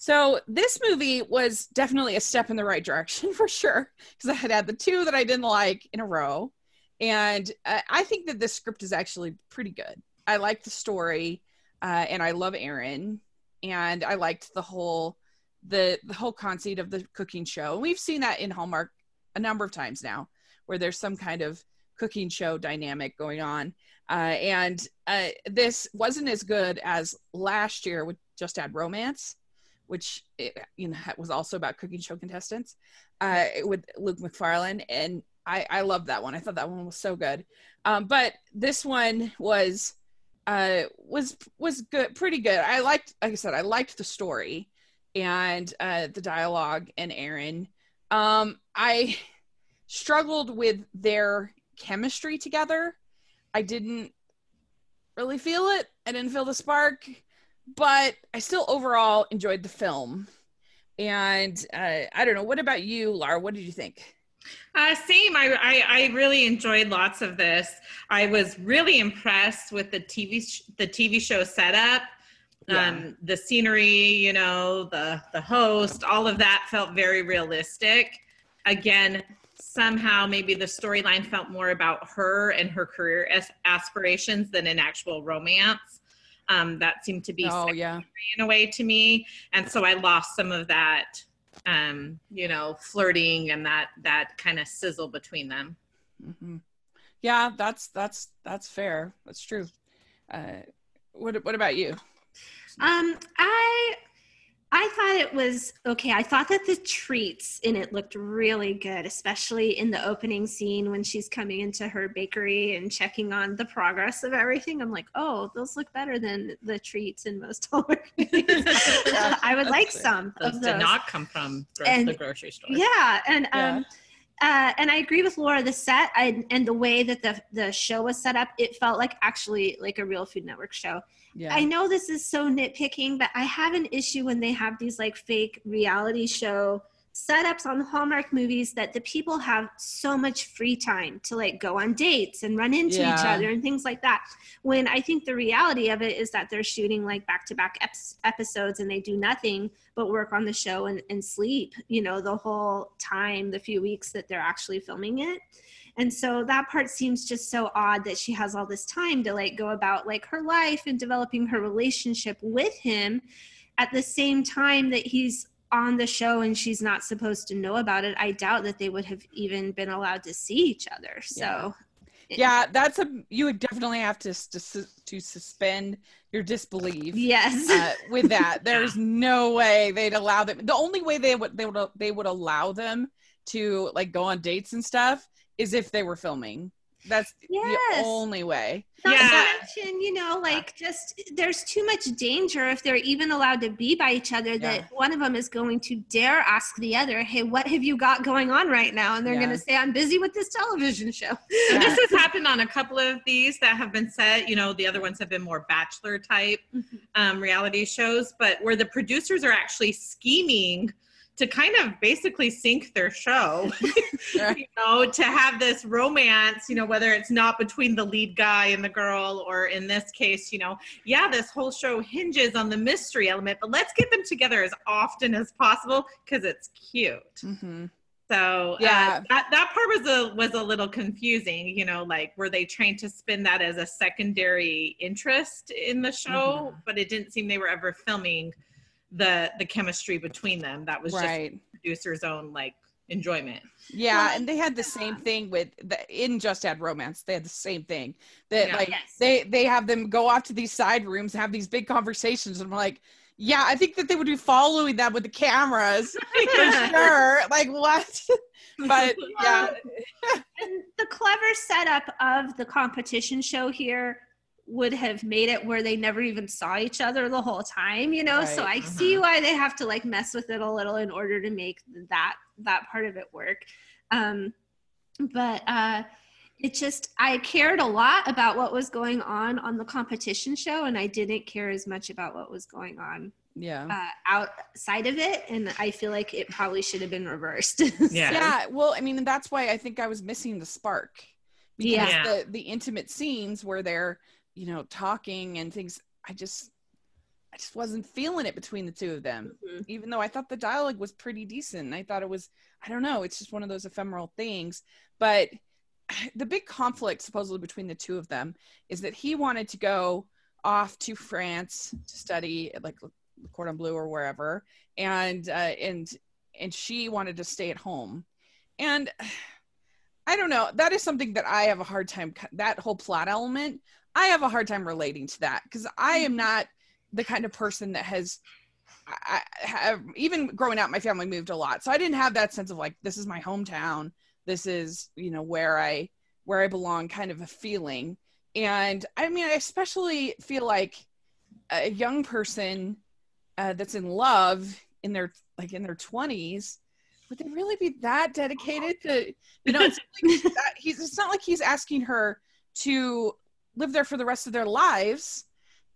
So, this movie was definitely a step in the right direction for sure, because I had had the two that I didn't like in a row. And uh, I think that this script is actually pretty good. I like the story, uh, and I love Erin, and I liked the whole the the whole conceit of the cooking show. And We've seen that in Hallmark a number of times now where there's some kind of cooking show dynamic going on. Uh, and uh, this wasn't as good as last year with Just Add Romance, which it, you know was also about cooking show contestants uh, with Luke Macfarlane, and I I loved that one. I thought that one was so good. Um, but this one was uh, was was good, pretty good. I liked, like I said, I liked the story and uh, the dialogue and Erin. Um, I struggled with their chemistry together. I didn't really feel it. I didn't feel the spark, but I still overall enjoyed the film. And uh, I don't know. What about you, Laura? What did you think? Uh, same. I, I, I really enjoyed lots of this. I was really impressed with the TV sh- the TV show setup. Yeah. Um, the scenery, you know, the the host, all of that felt very realistic. Again, somehow maybe the storyline felt more about her and her career as aspirations than an actual romance. Um, that seemed to be oh yeah in a way to me, and so I lost some of that um, you know, flirting and that that kind of sizzle between them. Mm-hmm. Yeah, that's that's that's fair. That's true. Uh, what what about you? Um, I I thought it was okay. I thought that the treats in it looked really good, especially in the opening scene when she's coming into her bakery and checking on the progress of everything. I'm like, oh, those look better than the treats in most Hallmark movies. I would like some those of those. Did not come from and, the grocery store. Yeah, and yeah. um, uh, and I agree with Laura. The set I, and the way that the the show was set up, it felt like actually like a real Food Network show. Yeah. I know this is so nitpicking, but I have an issue when they have these like fake reality show setups on Hallmark movies that the people have so much free time to like go on dates and run into yeah. each other and things like that. When I think the reality of it is that they're shooting like back to back episodes and they do nothing but work on the show and, and sleep, you know, the whole time, the few weeks that they're actually filming it. And so that part seems just so odd that she has all this time to like go about like her life and developing her relationship with him at the same time that he's on the show and she's not supposed to know about it, I doubt that they would have even been allowed to see each other. So, yeah, yeah that's a you would definitely have to to, to suspend your disbelief. Yes, uh, with that, there's no way they'd allow them. The only way they would they would they would allow them to like go on dates and stuff is if they were filming. That's yes. the only way. Not yeah. to mention, you know, like just there's too much danger if they're even allowed to be by each other that yeah. one of them is going to dare ask the other, "Hey, what have you got going on right now?" And they're yeah. going to say, "I'm busy with this television show." This has happened on a couple of these that have been set. You know, the other ones have been more bachelor type mm-hmm. um, reality shows, but where the producers are actually scheming to kind of basically sink their show you know to have this romance you know whether it's not between the lead guy and the girl or in this case you know yeah this whole show hinges on the mystery element but let's get them together as often as possible because it's cute mm-hmm. so uh, yeah uh, that, that part was a was a little confusing you know like were they trying to spin that as a secondary interest in the show mm-hmm. but it didn't seem they were ever filming the the chemistry between them. That was right. just producer's own like enjoyment. Yeah, well, and they had the same thing with the in Just Add Romance. They had the same thing that yeah, like yes. they they have them go off to these side rooms and have these big conversations. And I'm like, yeah, I think that they would be following that with the cameras for sure. Like what? but yeah. and the clever setup of the competition show here would have made it where they never even saw each other the whole time you know right. so i uh-huh. see why they have to like mess with it a little in order to make that that part of it work um but uh it just i cared a lot about what was going on on the competition show and i didn't care as much about what was going on yeah uh, outside of it and i feel like it probably should have been reversed yeah yeah well i mean that's why i think i was missing the spark because yeah. the the intimate scenes where they're you know, talking and things. I just, I just wasn't feeling it between the two of them, mm-hmm. even though I thought the dialogue was pretty decent. I thought it was, I don't know, it's just one of those ephemeral things. But the big conflict supposedly between the two of them is that he wanted to go off to France to study like Cordon Bleu or wherever, and uh, and and she wanted to stay at home, and I don't know. That is something that I have a hard time. That whole plot element, I have a hard time relating to that because I am mm-hmm. not the kind of person that has I have even growing up my family moved a lot so I didn't have that sense of like this is my hometown this is you know where I where I belong kind of a feeling and I mean I especially feel like a young person uh, that's in love in their like in their 20s would they really be that dedicated to you know it's, like that, he's it's not like he's asking her to live there for the rest of their lives.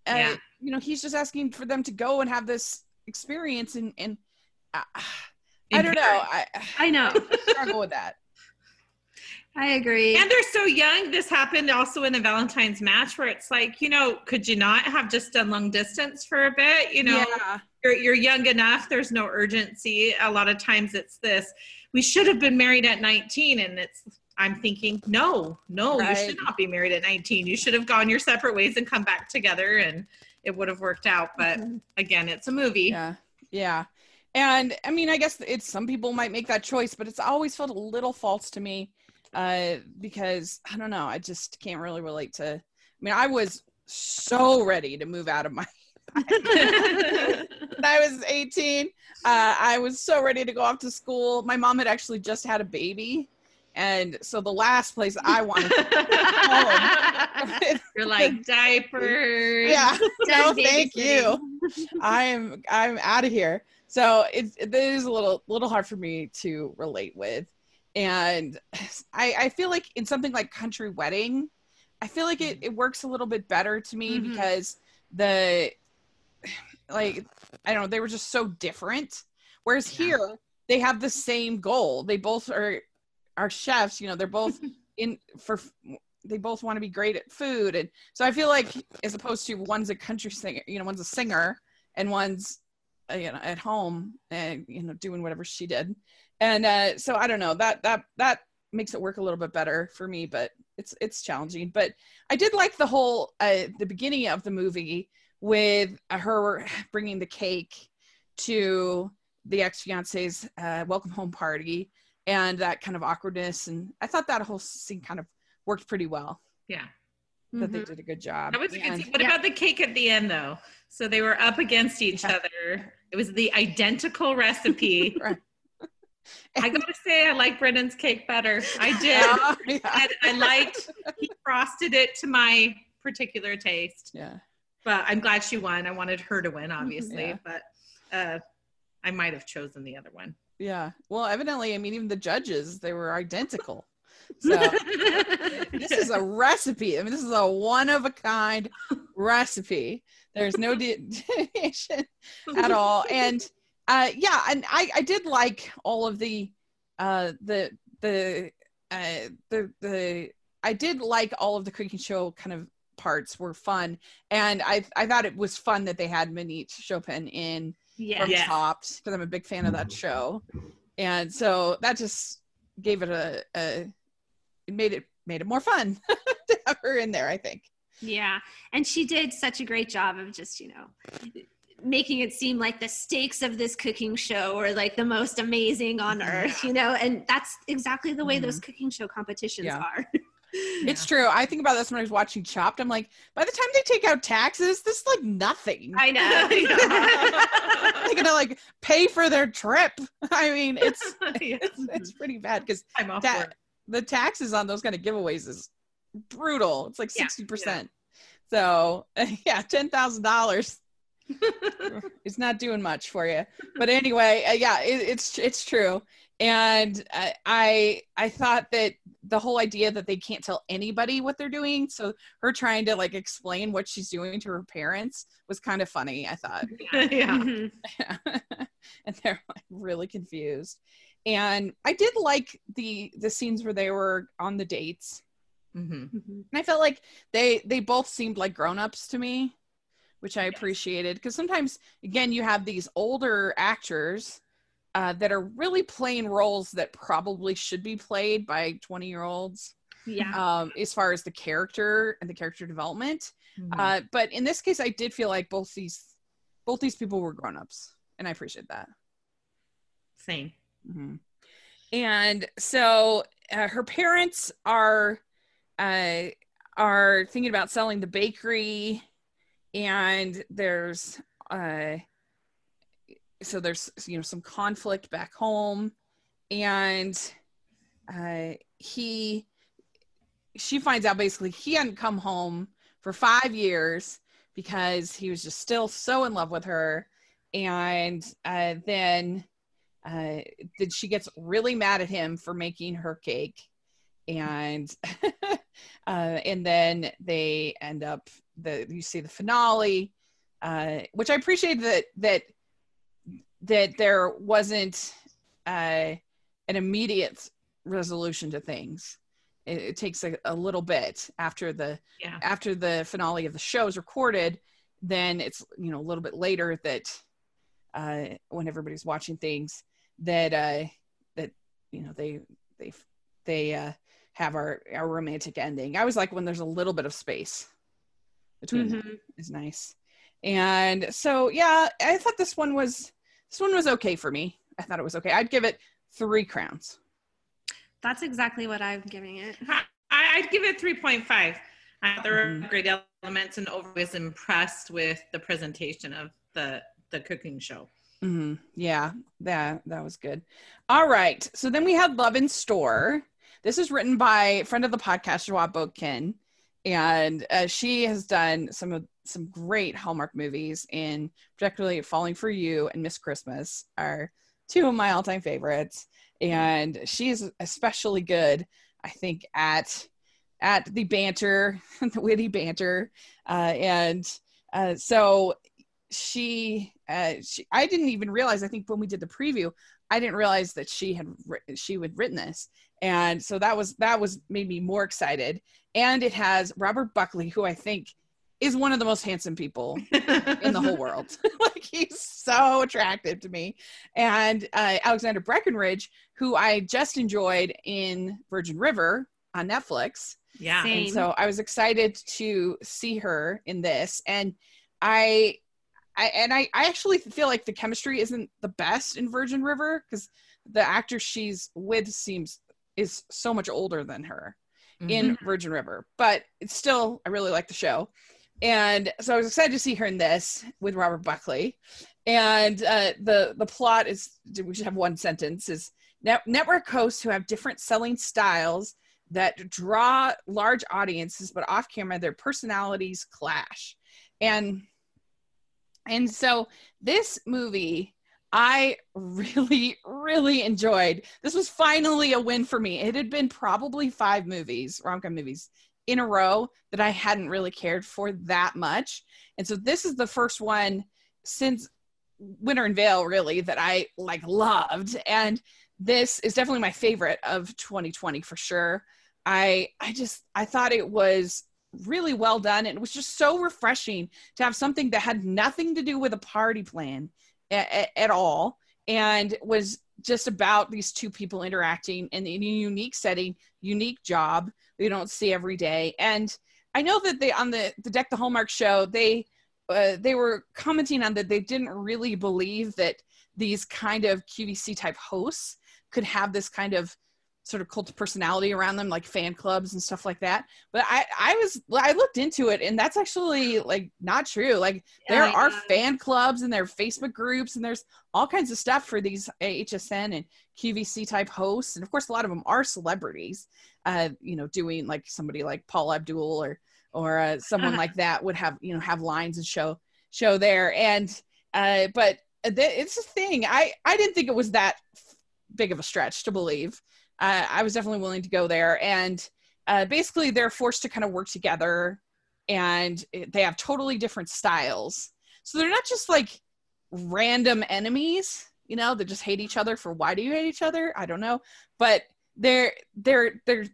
Uh, yeah. You know, he's just asking for them to go and have this experience, and and uh, I don't know. I I know. I struggle with that. I agree. And they're so young. This happened also in a Valentine's match where it's like, you know, could you not have just done long distance for a bit? You know, yeah. you're, you're young enough. There's no urgency. A lot of times it's this, we should have been married at 19. And it's, I'm thinking, no, no, right. you should not be married at 19. You should have gone your separate ways and come back together and it would have worked out. But mm-hmm. again, it's a movie. Yeah. Yeah. And I mean, I guess it's some people might make that choice, but it's always felt a little false to me uh, because I don't know, I just can't really relate to. I mean, I was so ready to move out of my. I was 18. Uh, I was so ready to go off to school. My mom had actually just had a baby. And so the last place I wanted to home. You're like diapers. Yeah. no, thank you. I'm I'm out of here. So it's it is a little little hard for me to relate with and I, I feel like in something like country wedding i feel like it, it works a little bit better to me mm-hmm. because the like i don't know they were just so different whereas yeah. here they have the same goal they both are are chefs you know they're both in for they both want to be great at food and so i feel like as opposed to one's a country singer you know one's a singer and one's uh, you know at home and you know doing whatever she did and uh, so I don't know that that that makes it work a little bit better for me, but it's it's challenging. But I did like the whole uh, the beginning of the movie with her bringing the cake to the ex fiance's uh, welcome home party and that kind of awkwardness, and I thought that whole scene kind of worked pretty well. Yeah. That mm-hmm. they did a good job. That was a good scene. What yeah. about the cake at the end, though? So they were up against each yeah. other. It was the identical recipe. right. I gotta say, I like Brendan's cake better. I did. Oh, yeah. I, I liked he frosted it to my particular taste. Yeah. But I'm glad she won. I wanted her to win, obviously, yeah. but uh, I might have chosen the other one. Yeah. Well, evidently, I mean, even the judges, they were identical. So this is a recipe. I mean, this is a one of a kind recipe. There's no deviation at all. And uh, yeah, and I, I did like all of the uh, the the uh, the the I did like all of the cooking show kind of parts were fun, and I I thought it was fun that they had Maneet Chauhan in yeah. from Chopped because I'm a big fan of that show, and so that just gave it a, a it made it made it more fun to have her in there. I think. Yeah, and she did such a great job of just you know making it seem like the stakes of this cooking show are like the most amazing on earth, you know, and that's exactly the way mm-hmm. those cooking show competitions yeah. are. It's true. I think about this when I was watching Chopped. I'm like, by the time they take out taxes, this is like nothing. I know. They're gonna like pay for their trip. I mean, it's yeah. it's, it's, pretty bad because ta- the taxes on those kind of giveaways is brutal. It's like sixty yeah. percent. So yeah, ten thousand dollars it's not doing much for you. But anyway, uh, yeah, it, it's it's true. And uh, I I thought that the whole idea that they can't tell anybody what they're doing, so her trying to like explain what she's doing to her parents was kind of funny. I thought, yeah, mm-hmm. and they're like really confused. And I did like the the scenes where they were on the dates. Mm-hmm. Mm-hmm. And I felt like they they both seemed like grown ups to me which I yes. appreciated because sometimes, again, you have these older actors uh, that are really playing roles that probably should be played by 20 year olds. Yeah. Um, as far as the character and the character development. Mm-hmm. Uh, but in this case, I did feel like both these both these people were grown ups, and I appreciate that. Same. Mm-hmm. And so uh, her parents are uh, are thinking about selling the bakery and there's uh so there's you know some conflict back home. And uh he she finds out basically he hadn't come home for five years because he was just still so in love with her. And uh, then uh, then she gets really mad at him for making her cake. And uh, and then they end up the you see the finale, uh, which I appreciate that that that there wasn't uh, an immediate resolution to things. it, it takes a, a, little bit after the yeah. after the finale of the show is recorded. Then it's you know a little bit later that uh, when everybody's watching things that uh, that you know they they they uh, have our our romantic ending. I was like when there's a little bit of space between mm-hmm. them is nice. And so yeah, I thought this one was this one was okay for me. I thought it was okay. I'd give it three crowns. That's exactly what I'm giving it. I, would give it 3.5. I there mm-hmm. were great elements and always impressed with the presentation of the the cooking show. Mm-hmm. Yeah, that that was good. All right, so then we had Love in Store. This is written by friend of the podcast, Joie Botkin, and uh, she has done some of some great Hallmark movies, and particularly Falling for You and Miss Christmas are two of my all-time favorites. And she's especially good, I think, at at the banter, the witty banter, uh, and uh, so she, uh, she, I didn't even realize. I think when we did the preview, I didn't realize that she had she had written this, and so that was that was made me more excited. And it has Robert Buckley, who I think is one of the most handsome people in the whole world. like he's so attractive to me. And uh, Alexandra Breckenridge, who I just enjoyed in Virgin River on Netflix. Yeah. Same. And so I was excited to see her in this. And I I and I, I actually feel like the chemistry isn't the best in Virgin River because the actor she's with seems is so much older than her mm-hmm. in Virgin River. But it's still I really like the show. And so I was excited to see her in this with Robert Buckley. And uh, the the plot is we should have one sentence is net, network hosts who have different selling styles that draw large audiences, but off camera their personalities clash. And and so this movie I really, really enjoyed. This was finally a win for me. It had been probably five movies, rom com movies, in a row that I hadn't really cared for that much. And so this is the first one since Winter in Vail, really, that I like loved. And this is definitely my favorite of 2020 for sure. I I just I thought it was really well done. And it was just so refreshing to have something that had nothing to do with a party plan at, at all and was just about these two people interacting in a unique setting, unique job we don't see every day. And I know that they on the the Deck the Hallmark show they uh, they were commenting on that they didn't really believe that these kind of QVC type hosts could have this kind of sort of cult of personality around them like fan clubs and stuff like that. But i i was i looked into it and that's actually like not true. Like yeah, there are fan clubs and there are facebook groups and there's all kinds of stuff for these hsn and qvc type hosts. And of course a lot of them are celebrities uh you know doing like somebody like Paula Abdul or or uh, someone like that would have you know have lines and show show there. And uh but it's a thing. I i didn't think it was that big of a stretch to believe uh, I was definitely willing to go there. And uh, basically, they're forced to kind of work together, and they have totally different styles. So they're not just like random enemies, you know, that just hate each other for why do you hate each other? I don't know, but they're they're they're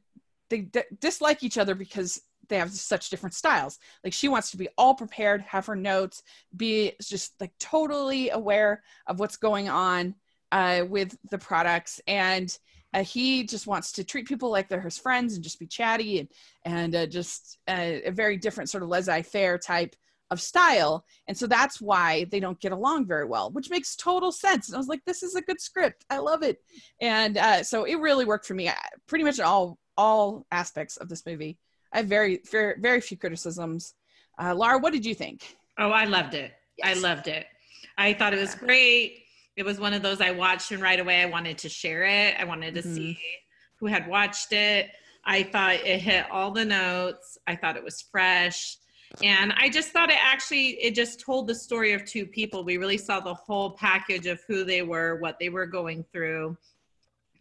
they d- dislike each other because they have such different styles. Like she wants to be all prepared, have her notes, be just like totally aware of what's going on uh, with the products, and uh, he just wants to treat people like they're his friends and just be chatty and and uh, just uh, a very different sort of laissez-faire type of style. And so that's why they don't get along very well which makes total sense. And i was like this is a good script. I love it. And uh, so it really worked for me. Pretty much in all all aspects of this movie. I have very very, very few criticisms. Uh, laura what did you think? Oh i loved it. Yes. i loved it. I thought it was great it was one of those I watched and right away I wanted to share it. I wanted to mm-hmm. see who had watched it. I thought it hit all the notes. I thought it was fresh. And I just thought it actually it just told the story of two people. We really saw the whole package of who they were, what they were going through.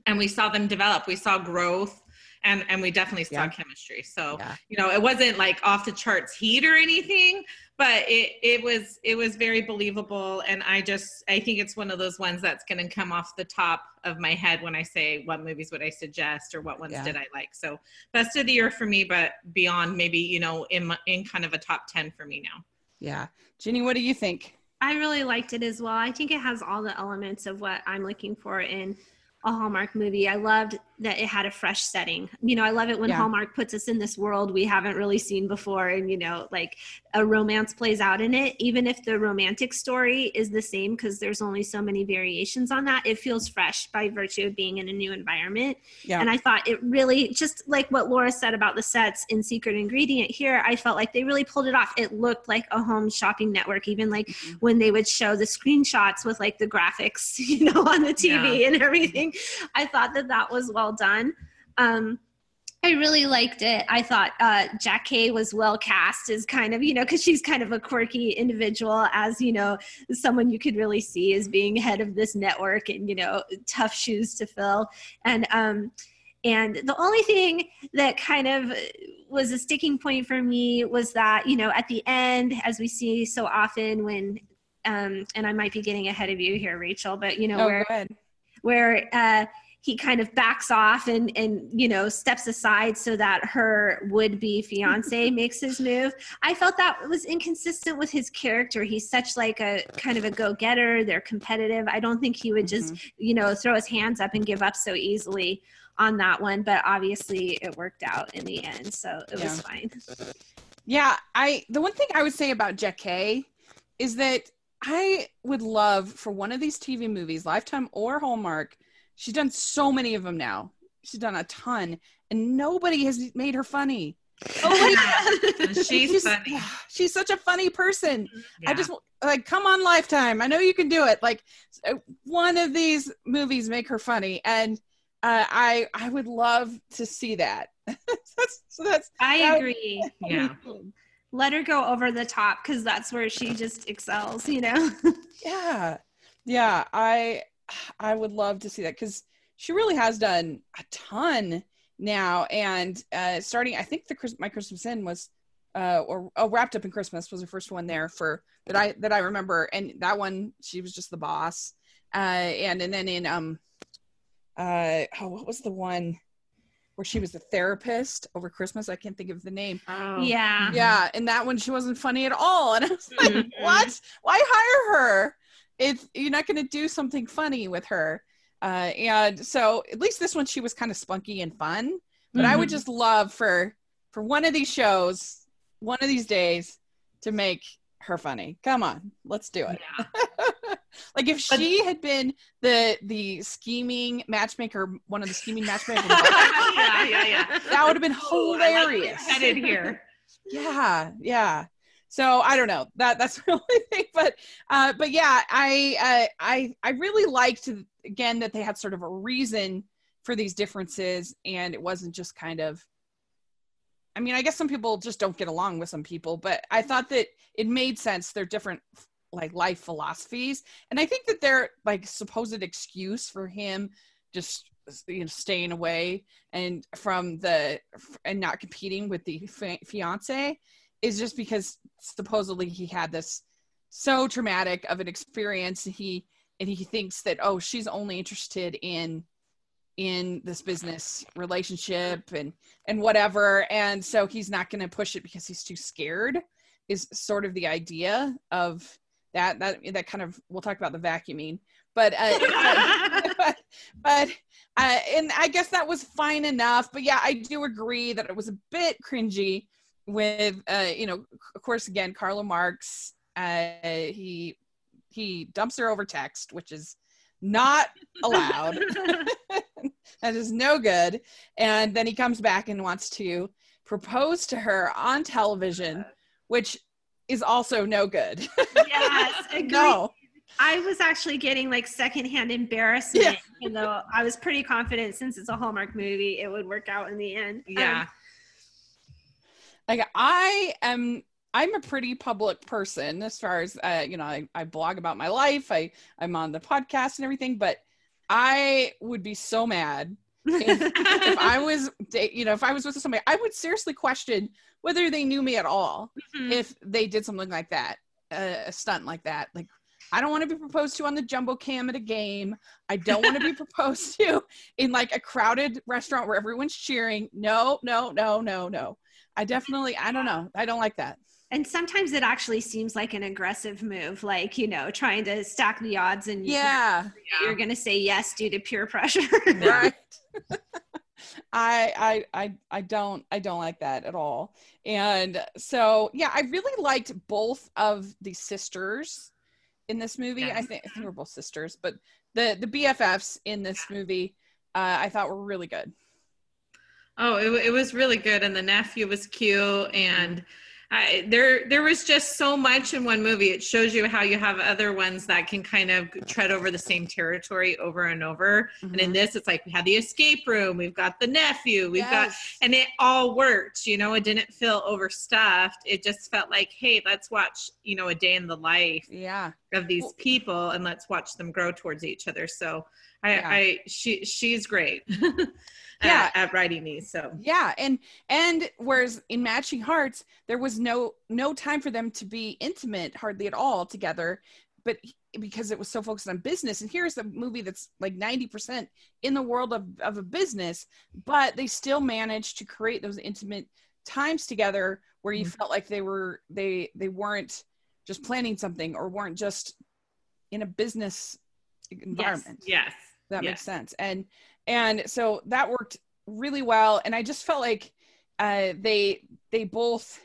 And we saw them develop. We saw growth and and we definitely saw yeah. chemistry so yeah. you know it wasn't like off the charts heat or anything but it it was it was very believable and i just i think it's one of those ones that's going to come off the top of my head when i say what movies would i suggest or what ones yeah. did i like so best of the year for me but beyond maybe you know in in kind of a top 10 for me now yeah ginny what do you think I really liked it as well. I think it has all the elements of what I'm looking for in a Hallmark movie. I loved that it had a fresh setting. You know, I love it when yeah. Hallmark puts us in this world we haven't really seen before and you know, like a romance plays out in it even if the romantic story is the same because there's only so many variations on that. It feels fresh by virtue of being in a new environment. Yeah. And I thought it really just like what Laura said about the sets in Secret Ingredient here, I felt like they really pulled it off. It looked like a home shopping network even like mm-hmm. when they would show the screenshots with like the graphics, you know, on the TV yeah. and everything. I thought that that was well done. Um, I really liked it. I thought uh, Jackée was well cast as kind of, you know, because she's kind of a quirky individual, as, you know, someone you could really see as being head of this network and, you know, tough shoes to fill. And, um, and the only thing that kind of was a sticking point for me was that, you know, at the end, as we see so often when, um, and I might be getting ahead of you here, Rachel, but, you know, oh, where, where, uh, he kind of backs off and and you know steps aside so that her would be fiance makes his move. I felt that was inconsistent with his character. He's such like a kind of a go-getter. They're competitive. I don't think he would just mm-hmm. you know throw his hands up and give up so easily on that one but obviously it worked out in the end so it yeah. was fine. Yeah i the one thing i would say about Jackée is that i would love for one of these tv movies lifetime or hallmark She's done so many of them now. She's done a ton, and nobody has made her funny. Oh my she's, she's, funny. She's such a funny person. Yeah. I just like come on Lifetime. I know you can do it. Like uh, one of these movies make her funny, and uh, I I would love to see that. that's, so that's I that agree. Would, yeah. Let her go over the top because that's where she just excels. You know. yeah, yeah. I I would love to see that because she really has done a ton now. And uh, starting, I think the Chris, my Christmas Inn was, uh, or oh, wrapped up in Christmas was the first one there for that I that I remember. And that one, she was just the boss. Uh, and and then in um, uh, oh, what was the one? Where she was the therapist over Christmas. I can't think of the name. Oh. Yeah. Yeah. And that one, she wasn't funny at all. And I was like, mm-hmm. what? Why hire her? it's you're not going to do something funny with her uh, and so at least this one she was kind of spunky and fun but mm-hmm. i would mm-hmm. just love for for one of these shows one of these days to make her funny come on let's do it yeah. like if she had been the the scheming matchmaker one of the scheming matchmakers yeah, yeah, yeah. that would have been hilarious like headed here yeah yeah so I don't know that that's the only thing, but uh, but yeah, I uh, I I really liked again that they had sort of a reason for these differences, and it wasn't just kind of. I mean, I guess some people just don't get along with some people, but I thought that it made sense. They're different like life philosophies, and I think that their like supposed excuse for him just you know staying away and from the and not competing with the fiance is just because supposedly he had this so traumatic of an experience he and he thinks that oh she's only interested in in this business relationship and and whatever. And so he's not going to push it because he's too scared is sort of the idea of that that that kind of we'll talk about the vacuuming but uh, but, but uh, and i guess that was fine enough but yeah i do agree that it was a bit cringy with uh you know of course again Carlo Marks uh he he dumps her over text which is not allowed. That is no good. And then he comes back and wants to propose to her on television which is also no good yes no I was actually getting like secondhand embarrassment, yeah. even though I was pretty confident since it's a Hallmark movie, it would work out in the end. Yeah. Um, like I am I'm a pretty public person as far as uh, you know, I, I blog about my life. I I'm on the podcast and everything, but I would be so mad if, if I was, you know, if I was with somebody, I would seriously question whether they knew me at all mm-hmm. if they did something like that, a stunt like that. Like, I don't want to be proposed to on the jumbo cam at a game. I don't want to be proposed to in like a crowded restaurant where everyone's cheering. No, no, no, no, no. I definitely, I don't know. I don't like that. And sometimes it actually seems like an aggressive move, like, you know, trying to stack the odds and yeah, you're going to say yes due to peer pressure. right. I, I I I don't I don't like that at all. And so yeah, I really liked both of the sisters in this movie. Yes. I think I think we're both sisters, but the the BFFs in this movie uh, I thought were really good. Oh, it, it was really good, and the nephew was cute, and I, there there was just so much in one movie. It shows you how you have other ones that can kind of tread over the same territory over and over. Mm-hmm. And in mm-hmm. this, it's like we had the escape room, we've got the nephew, we've yes. got, and it all worked. You know, it didn't feel overstuffed. It just felt like, hey, let's watch, you know, a day in the life, yeah, of these people, and let's watch them grow towards each other. So I, yeah. I she she's great. yeah at, at, writing these so yeah and and whereas in matching hearts there was no no time for them to be intimate hardly at all together but because it was so focused on business and here's a movie that's like 90% in the world of, of a business but they still managed to create those intimate times together where you mm-hmm. felt like they were they they weren't just planning something or weren't just in a business environment. Yes, yes that yes. makes sense. And and so that worked really well. And i just felt like uh, they they both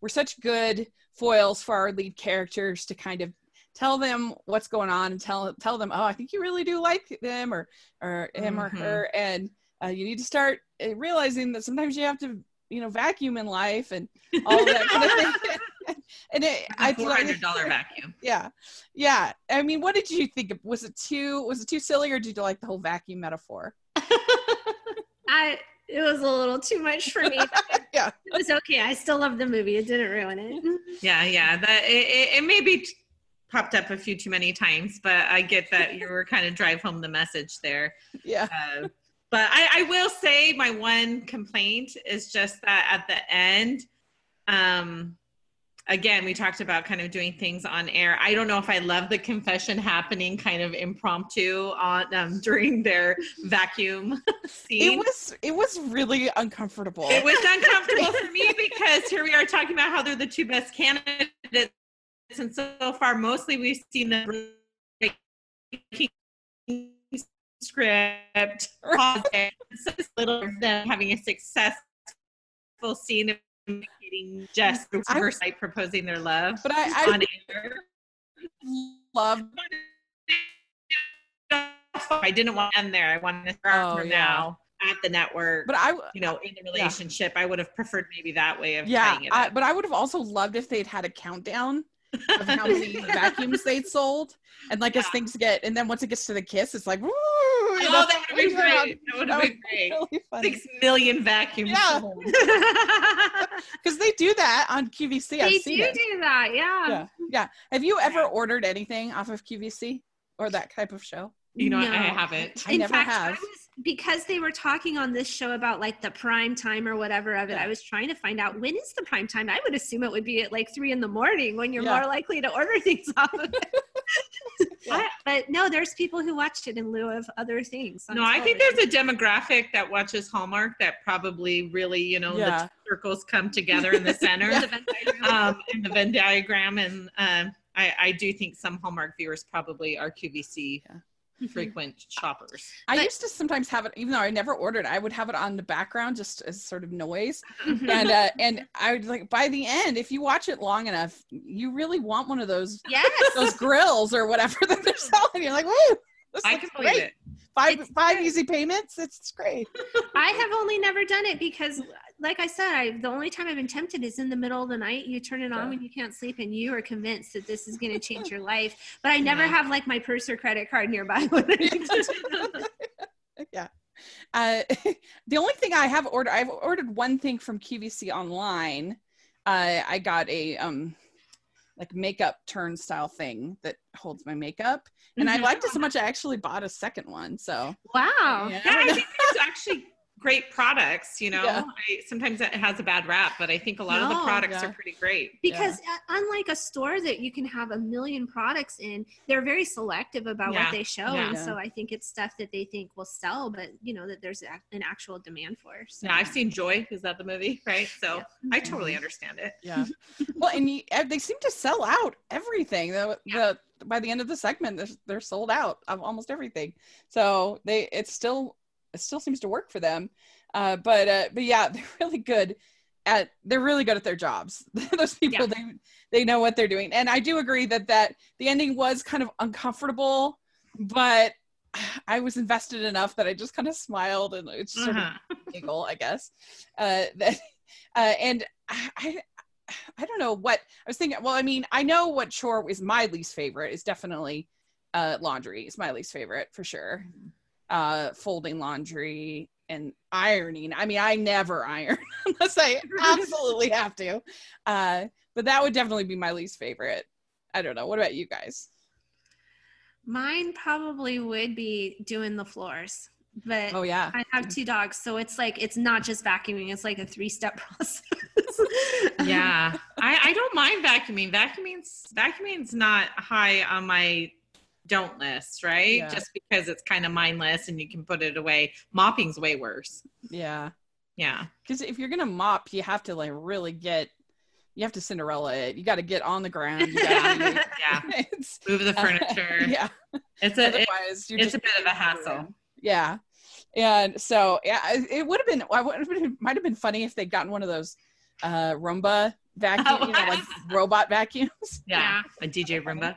were such good foils for our lead characters to kind of tell them what's going on and tell tell them oh i think you really do like them or or him mm-hmm. or her. And uh, you need to start uh, realizing that sometimes you have to you know vacuum in life and all that kind of thing and it I four hundred dollar vacuum. Yeah, yeah. I mean, what did you think? Was it too was it too silly, or did you like the whole vacuum metaphor? I it was a little too much for me. yeah, it was okay. I still love the movie. It didn't ruin it. Yeah, yeah. That it, it, it maybe popped up a few too many times, but I get that you were kind of drive home the message there. Yeah. Uh, but I, I, will say my one complaint is just that at the end, um, again, we talked about kind of doing things on air. I don't know if I love the confession happening kind of impromptu on um, during their vacuum scene. It was it was really uncomfortable. It was uncomfortable for me because here we are talking about how they're the two best candidates, and so far mostly we've seen them script, so little of them having a successful scene of communicating just oversight proposing their love but I, I on air. Love. I didn't want to end there. I wanted to start oh, yeah. now at the network. But I, you know, in the relationship, yeah. I would have preferred maybe that way of yeah. I, but I would have also loved if they'd had a countdown of how many vacuums they'd sold, and like yeah. as things get, and then once it gets to the kiss, it's like, woo, oh, that would have been great. That would have been great. Really Six million vacuums. Yeah, because they do that on QVC. They I've seen do it. do that. Yeah. yeah, yeah. Have you ever ordered anything off of QVC or that type of show? You know, no. I haven't. I In never fact, have. Was, because they were talking on this show about like the prime time or whatever of it. Yeah. I was trying to find out when is the prime time. I would assume it would be at like three in the morning when you're yeah. more likely to order things off of it. yeah. but no, there's people who watch it in lieu of other things. No, television. I think there's a demographic that watches Hallmark that probably really, you know, the circles come together in the center, um, in the Venn diagram, and um, I, I do think some Hallmark viewers probably are QVC. Frequent shoppers. I but, used to sometimes have it, even though I never ordered. I would have it on the background just as sort of noise, mm-hmm. and uh, and I would like by the end, if you watch it long enough, you really want one of those yes. those grills or whatever that they're selling. You're like, woo, this I looks great. It. Five it's five great. easy payments. It's great. I have only never done it because like I said, I, the only time I've been tempted is in the middle of the night. You turn it on when you can't sleep, and you are convinced that this is going to change your life. But I never yeah. have like my purse or credit card nearby. yeah. Uh, the only thing I have ordered, I've ordered one thing from QVC online. Uh, I got a um, like makeup turnstile thing that holds my makeup. And mm-hmm. I liked it so much I actually bought a second one. So wow. Yeah, yeah I think it's actually great products you know? Yeah. I, sometimes it has a bad rap but i think a lot no, of the products yeah. are pretty great. Because yeah. unlike a store that you can have a million products in they're very selective about what they show and so i think it's stuff that they think will sell but you know that there's an actual demand for so. yeah i've seen joy is that the movie? Right? So i totally understand it. Yeah. Well and you, they seem to sell out everything the, the by the end of the segment they're, they're sold out of almost everything. So they it's still it still seems to work for them. Uh, but uh, but yeah, they're really good at they're really good at their jobs. Those people yeah. they they know what they're doing. And I do agree that that the ending was kind of uncomfortable, but I was invested enough that I just kind of smiled and it's sort uh-huh. of giggle, I guess. Uh, that uh, and I, I don't know what I was thinking. Well, I mean, I know what chore is my least favorite is definitely uh, laundry. Is my least favorite for sure. Uh, folding laundry and ironing. I mean, I never iron unless I absolutely have to. Uh, but that would definitely be my least favorite. I don't know. What about you guys? Mine probably would be doing the floors. But oh yeah, I have two dogs, so it's like it's not just vacuuming; it's like a three-step process. yeah, I, I don't mind vacuuming. Vacuuming's vacuuming's not high on my don't list, right? Yeah. Just because it's kind of mindless and you can put it away. Mopping's way worse. Yeah. Yeah. Because if you're gonna mop, you have to like really get you have to Cinderella it. You got to get on the ground. yeah, move the furniture. Uh, yeah, it's a Otherwise, it, it's a bit of a hassle. Yeah, and so yeah, it would have been. I would have been, might have been funny if they'd gotten one of those uh Roomba vacuum, oh, you know, like robot vacuums. Yeah, yeah. a DJ Roomba.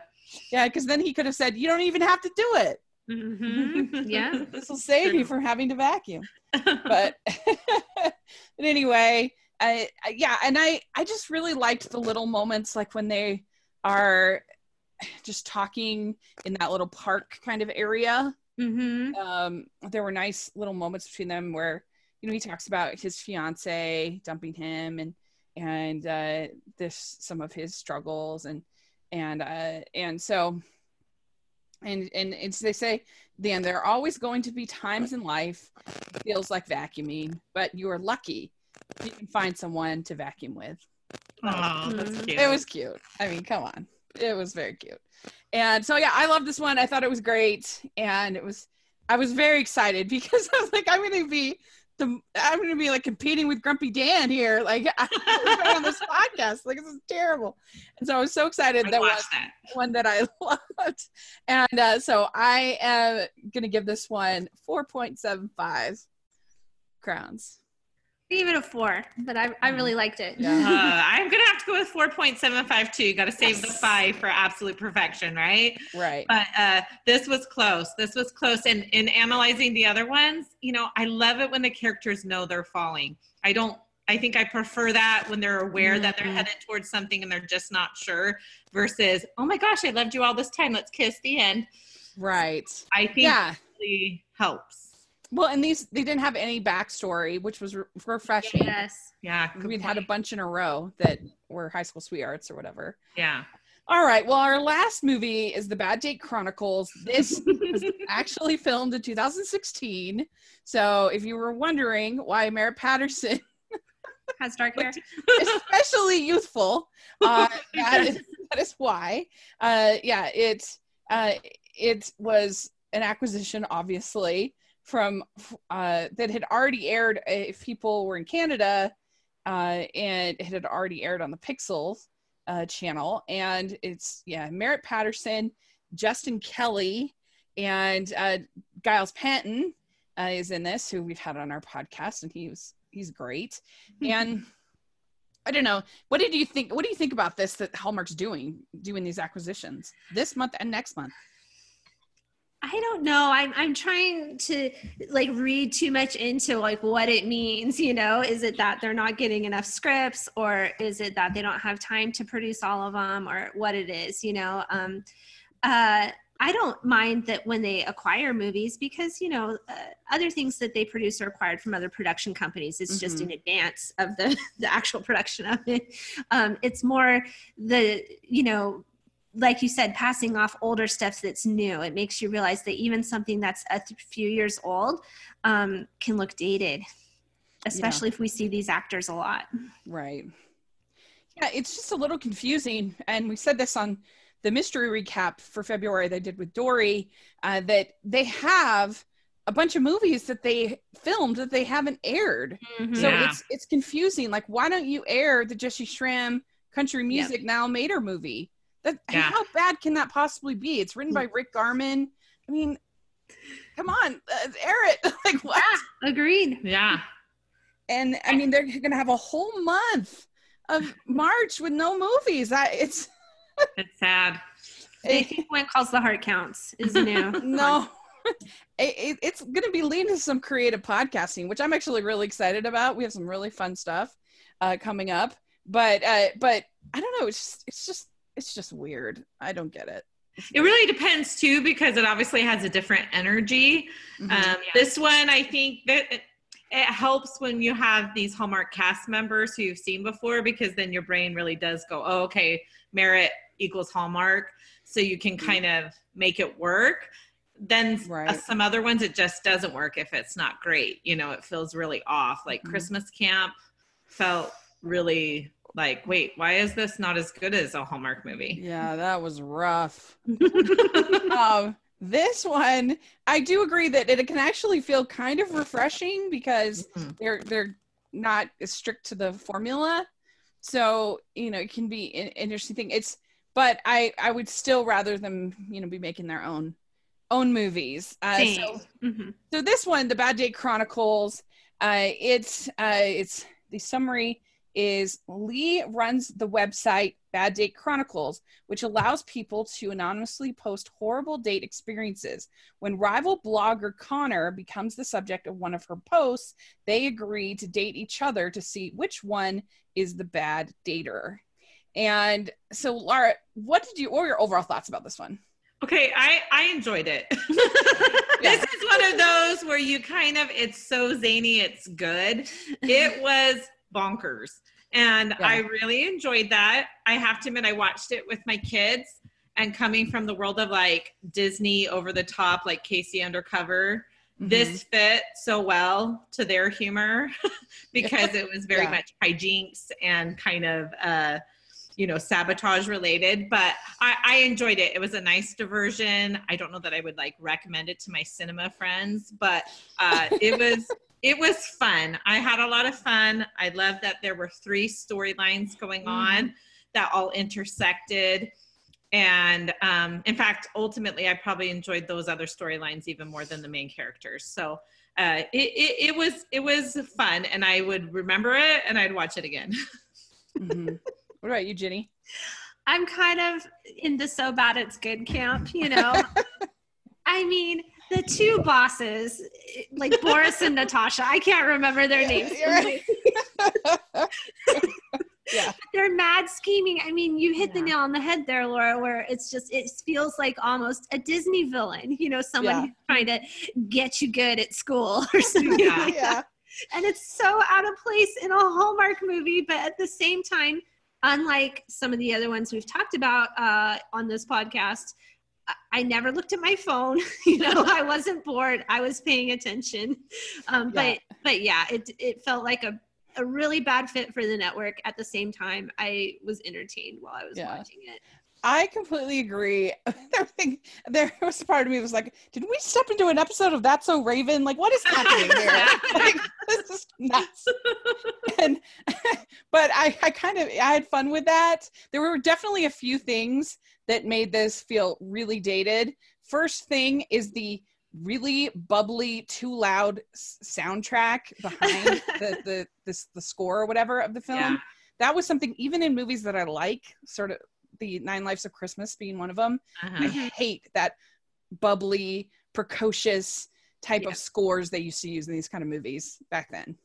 Yeah, because then he could have said, "You don't even have to do it." Mm-hmm. Yeah, this will save you from having to vacuum. but, but anyway, I, I, yeah, and I I just really liked the little moments like when they are just talking in that little park kind of area. Mm-hmm. Um, there were nice little moments between them where you know he talks about his fiance dumping him and and uh, this some of his struggles and and uh, and so and and it's they say then there are always going to be times in life feels like vacuuming but you are lucky you can find someone to vacuum with. Oh that's mm-hmm. cute. It was cute. I mean come on. It was very cute. And so yeah i love this one. I thought it was great. And it was i was very excited because i was like i'm gonna be the I'm gonna be like competing with Grumpy Dan here, like on this podcast. Like this is terrible. And so I was so excited that was that. one that I loved. And uh, so I am gonna give this one 4.75 crowns give it a four, but I, I really liked it. Yeah. Uh, I'm gonna have to go with four point seven five two. Got to save yes. the five for absolute perfection, right? Right. But uh, this was close. This was close. And in analyzing the other ones, you know, I love it when the characters know they're falling. I don't. I think I prefer that when they're aware mm-hmm. that they're mm-hmm. headed towards something and they're just not sure. Versus, oh my gosh, I loved you all this time. Let's kiss the end. Right. I think yeah. really helps. Well, and these they didn't have any backstory, which was re- refreshing. Yes. Yeah. We'd had a bunch in a row that were high school sweethearts or whatever. Yeah. All right. Well, our last movie is The Bad Date Chronicles. This was actually filmed in 2016. So if you were wondering why Merritt Patterson has dark hair, especially youthful, uh, that, is, that is why. Uh, yeah, it uh, it was an acquisition, obviously from uh, that had already aired uh, if people were in Canada, uh, and it had already aired on the Pixels uh, channel. And it's yeah, Merritt Patterson, Justin Kelly, and uh, Giles Panton uh, is in this, who we've had on our podcast, and he was he's great. and I don't know. What did you think? What do you think about this that Hallmark's doing, doing these acquisitions this month and next month? I don't know. I'm I'm trying to like read too much into like what it means, you know? Is it that they're not getting enough scripts or is it that they don't have time to produce all of them or what it is, you know? Um uh I don't mind that when they acquire movies because you know uh, other things that they produce are acquired from other production companies. It's mm-hmm. just in advance of the the actual production of it. Um, it's more the you know like you said, passing off older stuff that's new. It makes you realize that even something that's a few years old um, can look dated, especially yeah. if we see these actors a lot. Right. Yeah, it's just a little confusing. And we said this on the mystery recap for February they did with Dory uh, that they have a bunch of movies that they filmed that they haven't aired. Mm-hmm. So yeah. it's it's confusing. Like, why don't you air the Jessy Schram country music yep. now Mater movie? That yeah. how bad can that possibly be? It's written by Rick Garman. I mean, come on, uh, air it. like what? Yeah, agreed. Yeah. And I mean, they're gonna have a whole month of March with no movies. I it's it's sad. They think when calls the heart counts is new. no. It, it, it's going to be leading to some creative podcasting, which I'm actually really excited about. We have some really fun stuff uh, coming up, but uh, but I don't know. It's just, it's just it's just weird. I don't get it. It really depends too, because it obviously has a different energy. Mm-hmm, um, yeah. This one, I think that it, it helps when you have these Hallmark cast members who you've seen before, because then your brain really does go, oh, okay, Merritt equals Hallmark. So you can mm-hmm. kind of make it work. Then right. uh, some other ones, it just doesn't work if it's not great. You know, it feels really off. Like mm-hmm. Christmas Camp felt really like, wait, why is this not as good as a Hallmark movie? Yeah, that was rough. um, this one, I do agree that it can actually feel kind of refreshing because mm-hmm. they're they're not as strict to the formula. So you know, it can be an interesting thing. It's, but I I would still rather them you know be making their own own movies. Uh, so, mm-hmm. so this one, the Bad Date Chronicles, uh, it's uh, it's the summary is Lee runs the website Bad Date Chronicles, which allows people to anonymously post horrible date experiences. When rival blogger Connor becomes the subject of one of her posts, they agree to date each other to see which one is the bad dater. And so, Laura, what did you, what were your overall thoughts about this one? Okay, I I enjoyed it. this is one of those where you kind of it's so zany, it's good. It was bonkers. And yeah. I really enjoyed that. I have to admit, I watched it with my kids and coming from the world of like Disney over the top, like K.C. Undercover, mm-hmm. this fit so well to their humor because it was very yeah. much hijinks and kind of, uh, you know, sabotage related. But I, I enjoyed it. It was a nice diversion. I don't know that I would like recommend it to my cinema friends, but uh, it was it was fun. I had a lot of fun. I love that there were three storylines going mm-hmm. on that all intersected. And um, in fact, ultimately, I probably enjoyed those other storylines even more than the main characters. So uh, it, it, it, was it was fun, and I would remember it, and I'd watch it again. mm-hmm. What about you, Ginny? I'm kind of in the so bad it's good camp. You know, I mean the two bosses, like Boris and Natasha. I can't remember their names. yeah. They're mad scheming. I mean, you hit yeah. the nail on the head there, Laura, where it's just, it feels like almost a Disney villain, you know, someone yeah. trying to get you good at school or something. Yeah. Like yeah. And it's so out of place in a Hallmark movie, but at the same time, unlike some of the other ones we've talked about uh, on this podcast, I never looked at my phone. you know, I wasn't bored. I was paying attention. Um, yeah. But but yeah, it it felt like a a really bad fit for the network. At the same time, I was entertained while I was yeah. watching it. I completely agree. there was a part of me was like, did we step into an episode of That's So Raven? Like, what is happening here? like, this is nuts. and, but I, I kind of, I had fun with that. There were definitely a few things that made this feel really dated. First thing is the really bubbly, too loud soundtrack behind the, the, the, the score or whatever of the film. Yeah. That was something, even in movies that I like, sort of the Nine Lives of Christmas being one of them. Uh-huh. I hate that bubbly, precocious type yeah. of scores they used to use in these kind of movies back then.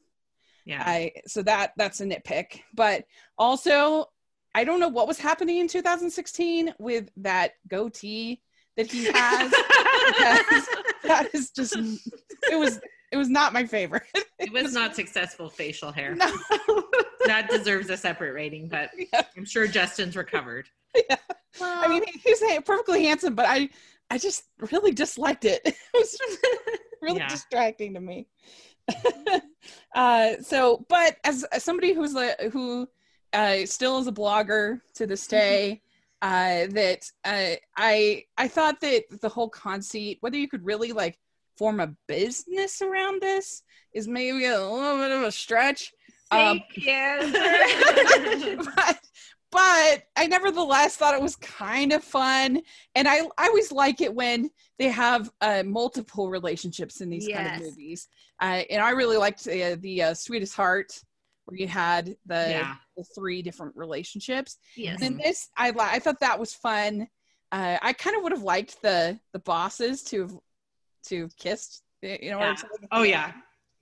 Yeah. I so that that's a nitpick. But also I don't know what was happening in 2016 with that goatee that he has. that is just it was it was not my favorite. It was not successful facial hair. No. that deserves a separate rating, but yeah. I'm sure Justin's recovered. Yeah. Well, I mean, he's perfectly handsome, but I I just really disliked it. It was really yeah. distracting to me. uh, so, but as, as somebody who's like who uh, still is a blogger to this mm-hmm. day, uh, that uh, I I thought that the whole conceit, whether you could really like form a business around this, is maybe a little bit of a stretch. Thank um, you. but, but I nevertheless thought it was kind of fun, and I I always like it when they have uh, multiple relationships in these yes. kind of movies. Uh, and I really liked uh, the uh, Sweetest Heart where you had the, yeah. the three different relationships. Yes. And this, I I thought that was fun. Uh, I kind of would have liked the the bosses to have to kissed. You know. Yeah. Oh yeah.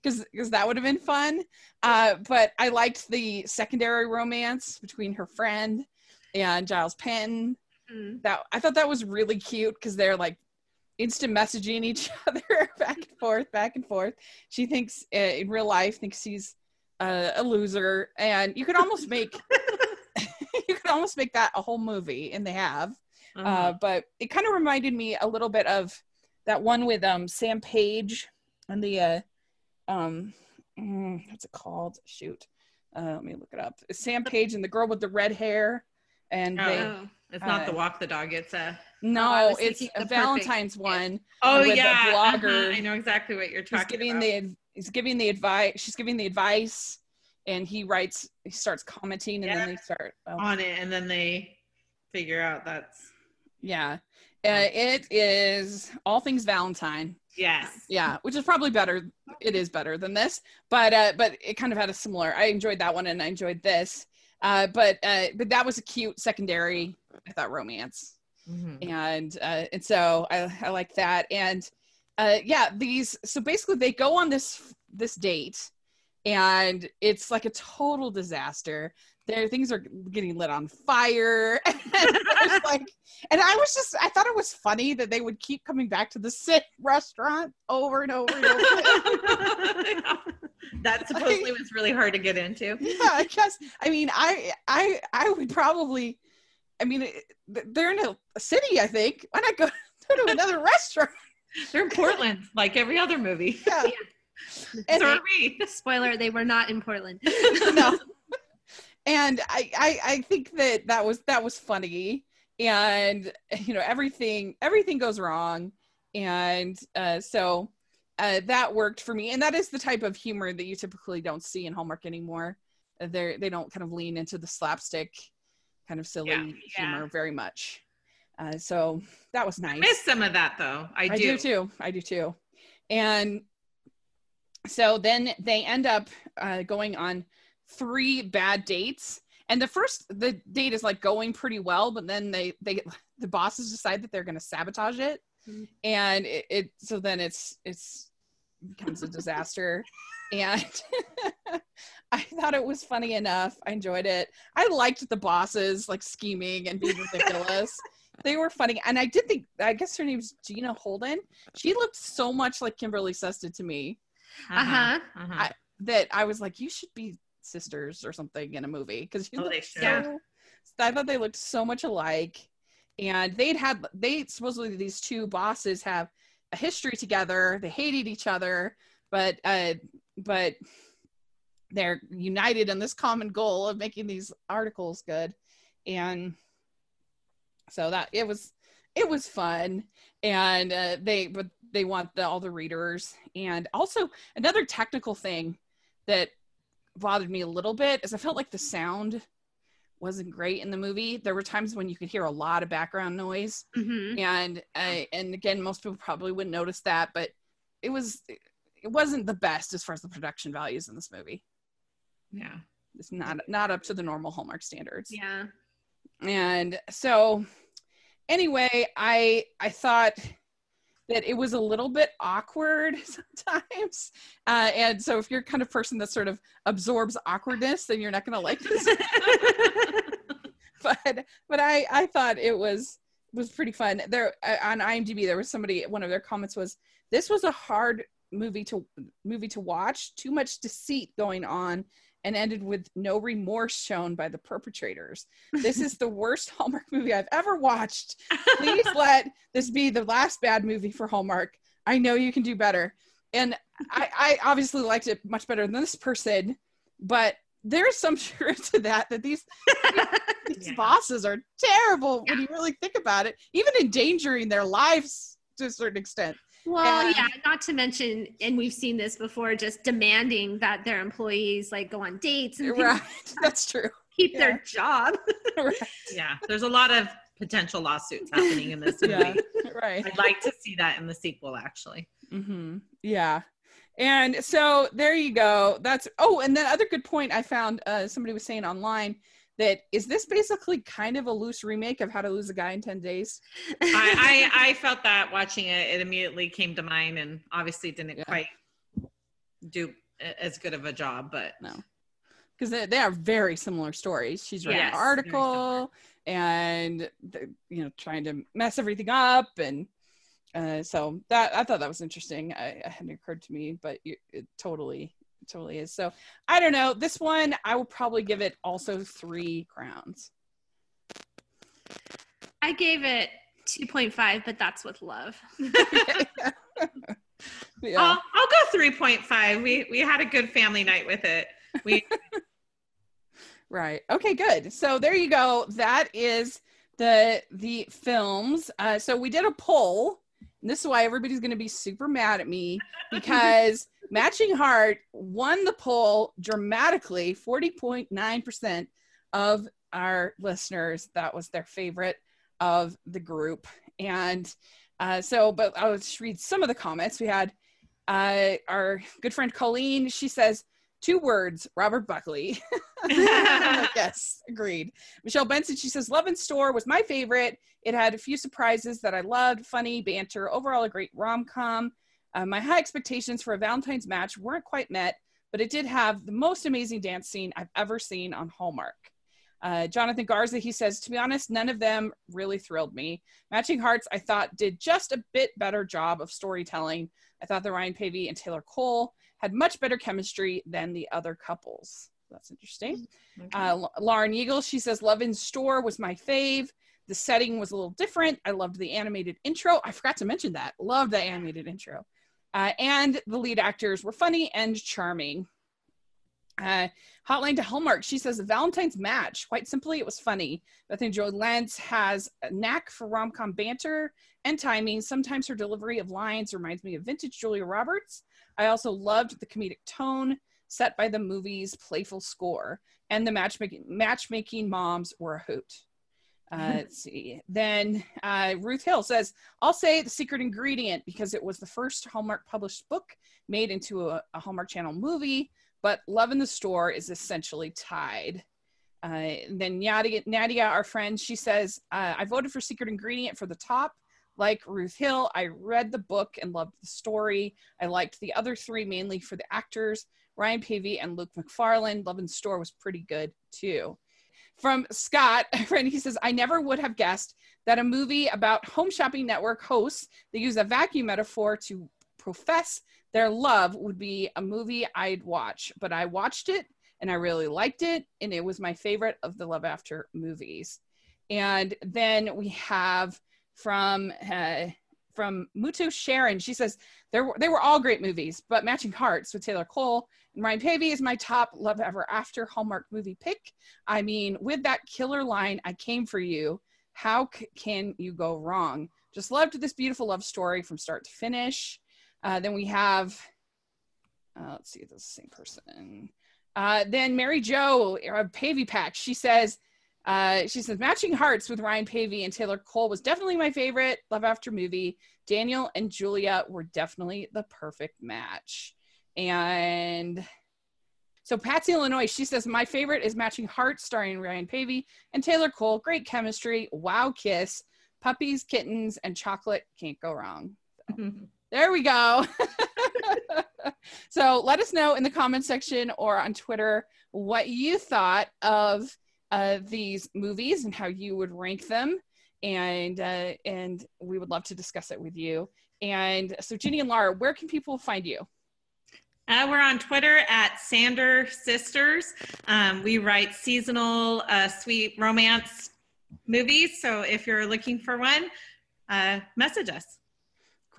Because because that would have been fun. Uh, but I liked the secondary romance between her friend and Giles Penn. Mm. That I thought that was really cute because they're like instant messaging each other back and forth, back and forth. She thinks uh, in real life thinks he's uh, a loser, and you could almost make you could almost make that a whole movie, and they have. Uh-huh. Uh, but it kind of reminded me a little bit of that one with um Sam Page and the uh, um mm, what's it called? Shoot, uh, let me look it up. It's Sam Page and the girl with the red hair, and oh, they. It's not the uh, walk the dog. It's a no, it's a Valentine's one. Oh yeah, blogger. Uh-huh. I know exactly what you're talking he's giving about. The, he's giving the advice. She's giving the advice, and he writes. He starts commenting, and yeah. then they start oh. on it, and then they figure out that's yeah. Uh, it is all things Valentine. Yes. Yeah, which is probably better. It is better than this, but uh, but it kind of had a similar. I enjoyed that one, and I enjoyed this. Uh, but uh, but that was a cute secondary. I thought romance mm-hmm. and uh, and so I, I like that and uh, yeah these so basically they go on this this date and it's like a total disaster their things are getting lit on fire and like and i was just i thought it was funny that they would keep coming back to the same restaurant over and over and over that supposedly was really hard to get into yeah i guess i mean i i i would probably I mean, they're in a city, I think. Why not go, go to another restaurant? They're in Portland, like every other movie. Yeah. yeah. And so they, spoiler, they were not in Portland. no. And I, I, I think that that was that was funny, and you know everything everything goes wrong, and uh, so uh, that worked for me. And that is the type of humor that you typically don't see in Hallmark anymore. They they don't kind of lean into the slapstick kind of silly yeah, humor very much. Uh, so that was nice. I miss some of that though. I do. I do too. I do too. And so then they end up uh, going on three bad dates. And the first, the date is like going pretty well, but then they, they, the bosses decide that they're going to sabotage it. Mm-hmm. And it, it, so then it's, it's becomes a disaster. and I thought it was funny enough. I enjoyed it. I liked the bosses like scheming and being ridiculous. they were funny. And I did think, I guess her name's Gina Holden. She looked so much like Kimberly Sustad to me. Uh huh. Uh-huh. I, that I was like, you should be sisters or something in a movie because oh, they so, I thought they looked so much alike. And they'd had, they supposedly these two bosses have a history together. They hated each other, but, uh, but they're united in this common goal of making these articles good and so that it was it was fun and uh, they but they want the, all the readers and also another technical thing that bothered me a little bit is i felt like the sound wasn't great in the movie. There were times when you could hear a lot of background noise. Mm-hmm. and uh, and again most people probably wouldn't notice that but it was it wasn't the best as far as the production values in this movie. Yeah. It's not not up to the normal hallmark standards. Yeah. And so anyway i i thought that it was a little bit awkward sometimes uh, and so if you're kind of person that sort of absorbs awkwardness then you're not going to like this but but i i thought it was was pretty fun. There uh, on IMDb, there was somebody. One of their comments was, "This was a hard movie to movie to watch. Too much deceit going on." And ended with no remorse shown by the perpetrators. This is the worst Hallmark movie I've ever watched. Please let this be the last bad movie for Hallmark. I know you can do better. And I, I obviously liked it much better than this person, but there's some truth to that that these these yeah. bosses are terrible yeah. when you really think about it even endangering their lives to a certain extent well and, yeah not to mention and we've seen this before just demanding that their employees like go on dates and right that's true keep yeah. their job right. yeah there's a lot of potential lawsuits happening in this movie yeah, right i'd like to see that in the sequel actually mm-hmm. yeah and so there you go. That's oh, and the other good point I found uh, somebody was saying online that is this basically kind of a loose remake of How to Lose a Guy in Ten Days. I, I, I felt that watching it, it immediately came to mind, and obviously didn't yeah. quite do as good of a job, but no, because they, they are very similar stories. She's writing yes, an article and you know trying to mess everything up and uh, so that I thought that was interesting. I, it hadn't occurred to me, but it, it totally, totally is. So I don't know. This one, I will probably give it also three crowns. I gave it 2.5, but that's with love. yeah. I'll, I'll go 3.5. We we had a good family night with it. We right. Okay, good. So there you go. That is the the films. Uh, so we did a poll and this is why everybody's going to be super mad at me because Matching Heart won the poll dramatically 40.9% of our listeners. That was their favorite of the group. And uh, so, but I'll just read some of the comments. We had uh, our good friend Colleen. She says, Two words, Robert Buckley. yes, agreed. Michelle Benson, she says, Love in Store was my favorite. It had a few surprises that I loved, funny, banter, overall a great rom com. Uh, my high expectations for a Valentine's match weren't quite met, but it did have the most amazing dance scene I've ever seen on Hallmark. Uh, Jonathan Garza, he says, to be honest, none of them really thrilled me. Matching Hearts, I thought, did just a bit better job of storytelling. I thought the Ryan Paevey and Taylor Cole had much better chemistry than the other couples. That's interesting. Okay. Uh, Lauren Eagle, she says, Love in Store was my fave. The setting was a little different. I loved the animated intro. I forgot to mention that. Loved the animated intro. Uh, and the lead actors were funny and charming. Uh, Hotline to Hallmark, she says, Valentine's match. Quite simply, it was funny. Bethany Joy Lenz has a knack for rom com banter and timing. Sometimes her delivery of lines reminds me of vintage Julia Roberts. I also loved the comedic tone set by the movie's playful score, and the matchmaking matchmaking moms were a hoot. Uh, let's see. Then uh, Ruth Hill says, I'll say the secret ingredient because it was the first Hallmark published book made into a, a Hallmark Channel movie, but Love in the Store is essentially tied. Uh, then Nadia, Nadia, our friend, she says, uh, I voted for secret ingredient for the top like Ruth Hill, I read the book and loved the story. I liked the other three mainly for the actors. Ryan Paevey and Luke Macfarlane. Love in the Store was pretty good too. From Scott, a friend, he says, I never would have guessed that a movie about home shopping network hosts that use a vacuum metaphor to profess their love would be a movie I'd watch. But I watched it and I really liked it, and it was my favorite of the Love After movies. And then we have from uh, from Mutu Sharon. She says they were, they were all great movies, but Matching Hearts with Taylor Cole and Ryan Paevey is my top Love Ever After Hallmark movie pick. I mean, with that killer line, "I came for you." How c- can you go wrong? Just loved this beautiful love story from start to finish. Uh, then we have, uh, let's see, this the same person. Uh, then Mary Jo, uh, Paevey Pack. She says uh, she says Matching Hearts with Ryan Paevey and Taylor Cole was definitely my favorite Love After movie. Daniel and Julia were definitely the perfect match. And so Patsy Illinois, she says my favorite is Matching Hearts starring Ryan Paevey and Taylor Cole. Great chemistry, wow kiss, puppies, kittens, and chocolate can't go wrong. So, there we go. so let us know in the comment section or on Twitter what you thought of uh, these movies and how you would rank them. and uh, and we would love to discuss it with you. And so, Ginny and Laura, where can people find you? Uh, we're on Twitter at Sander Sisters. Um, we write seasonal uh, sweet romance movies. So if you're looking for one, uh, message us.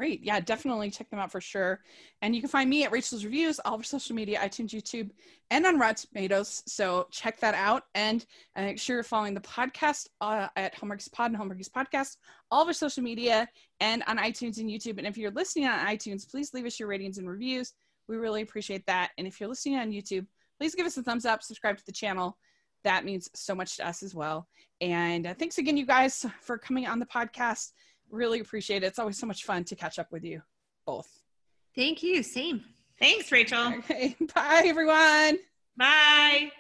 Great. Yeah, definitely check them out for sure. And you can find me at Rachel's Reviews, all over social media, iTunes, YouTube, and on Rotten Tomatoes. So check that out. And uh, make sure you're following the podcast uh, at Hallmarkies Pod and Hallmarkies Podcast, all over social media, and on iTunes and YouTube. And if you're listening on iTunes, please leave us your ratings and reviews. We really appreciate that. And if you're listening on YouTube, please give us a thumbs up, subscribe to the channel. That means so much to us as well. And uh, thanks again, you guys, for coming on the podcast really appreciate it. It's always so much fun to catch up with you both. Thank you. Same. Thanks, Rachel. Okay. Bye, everyone. Bye.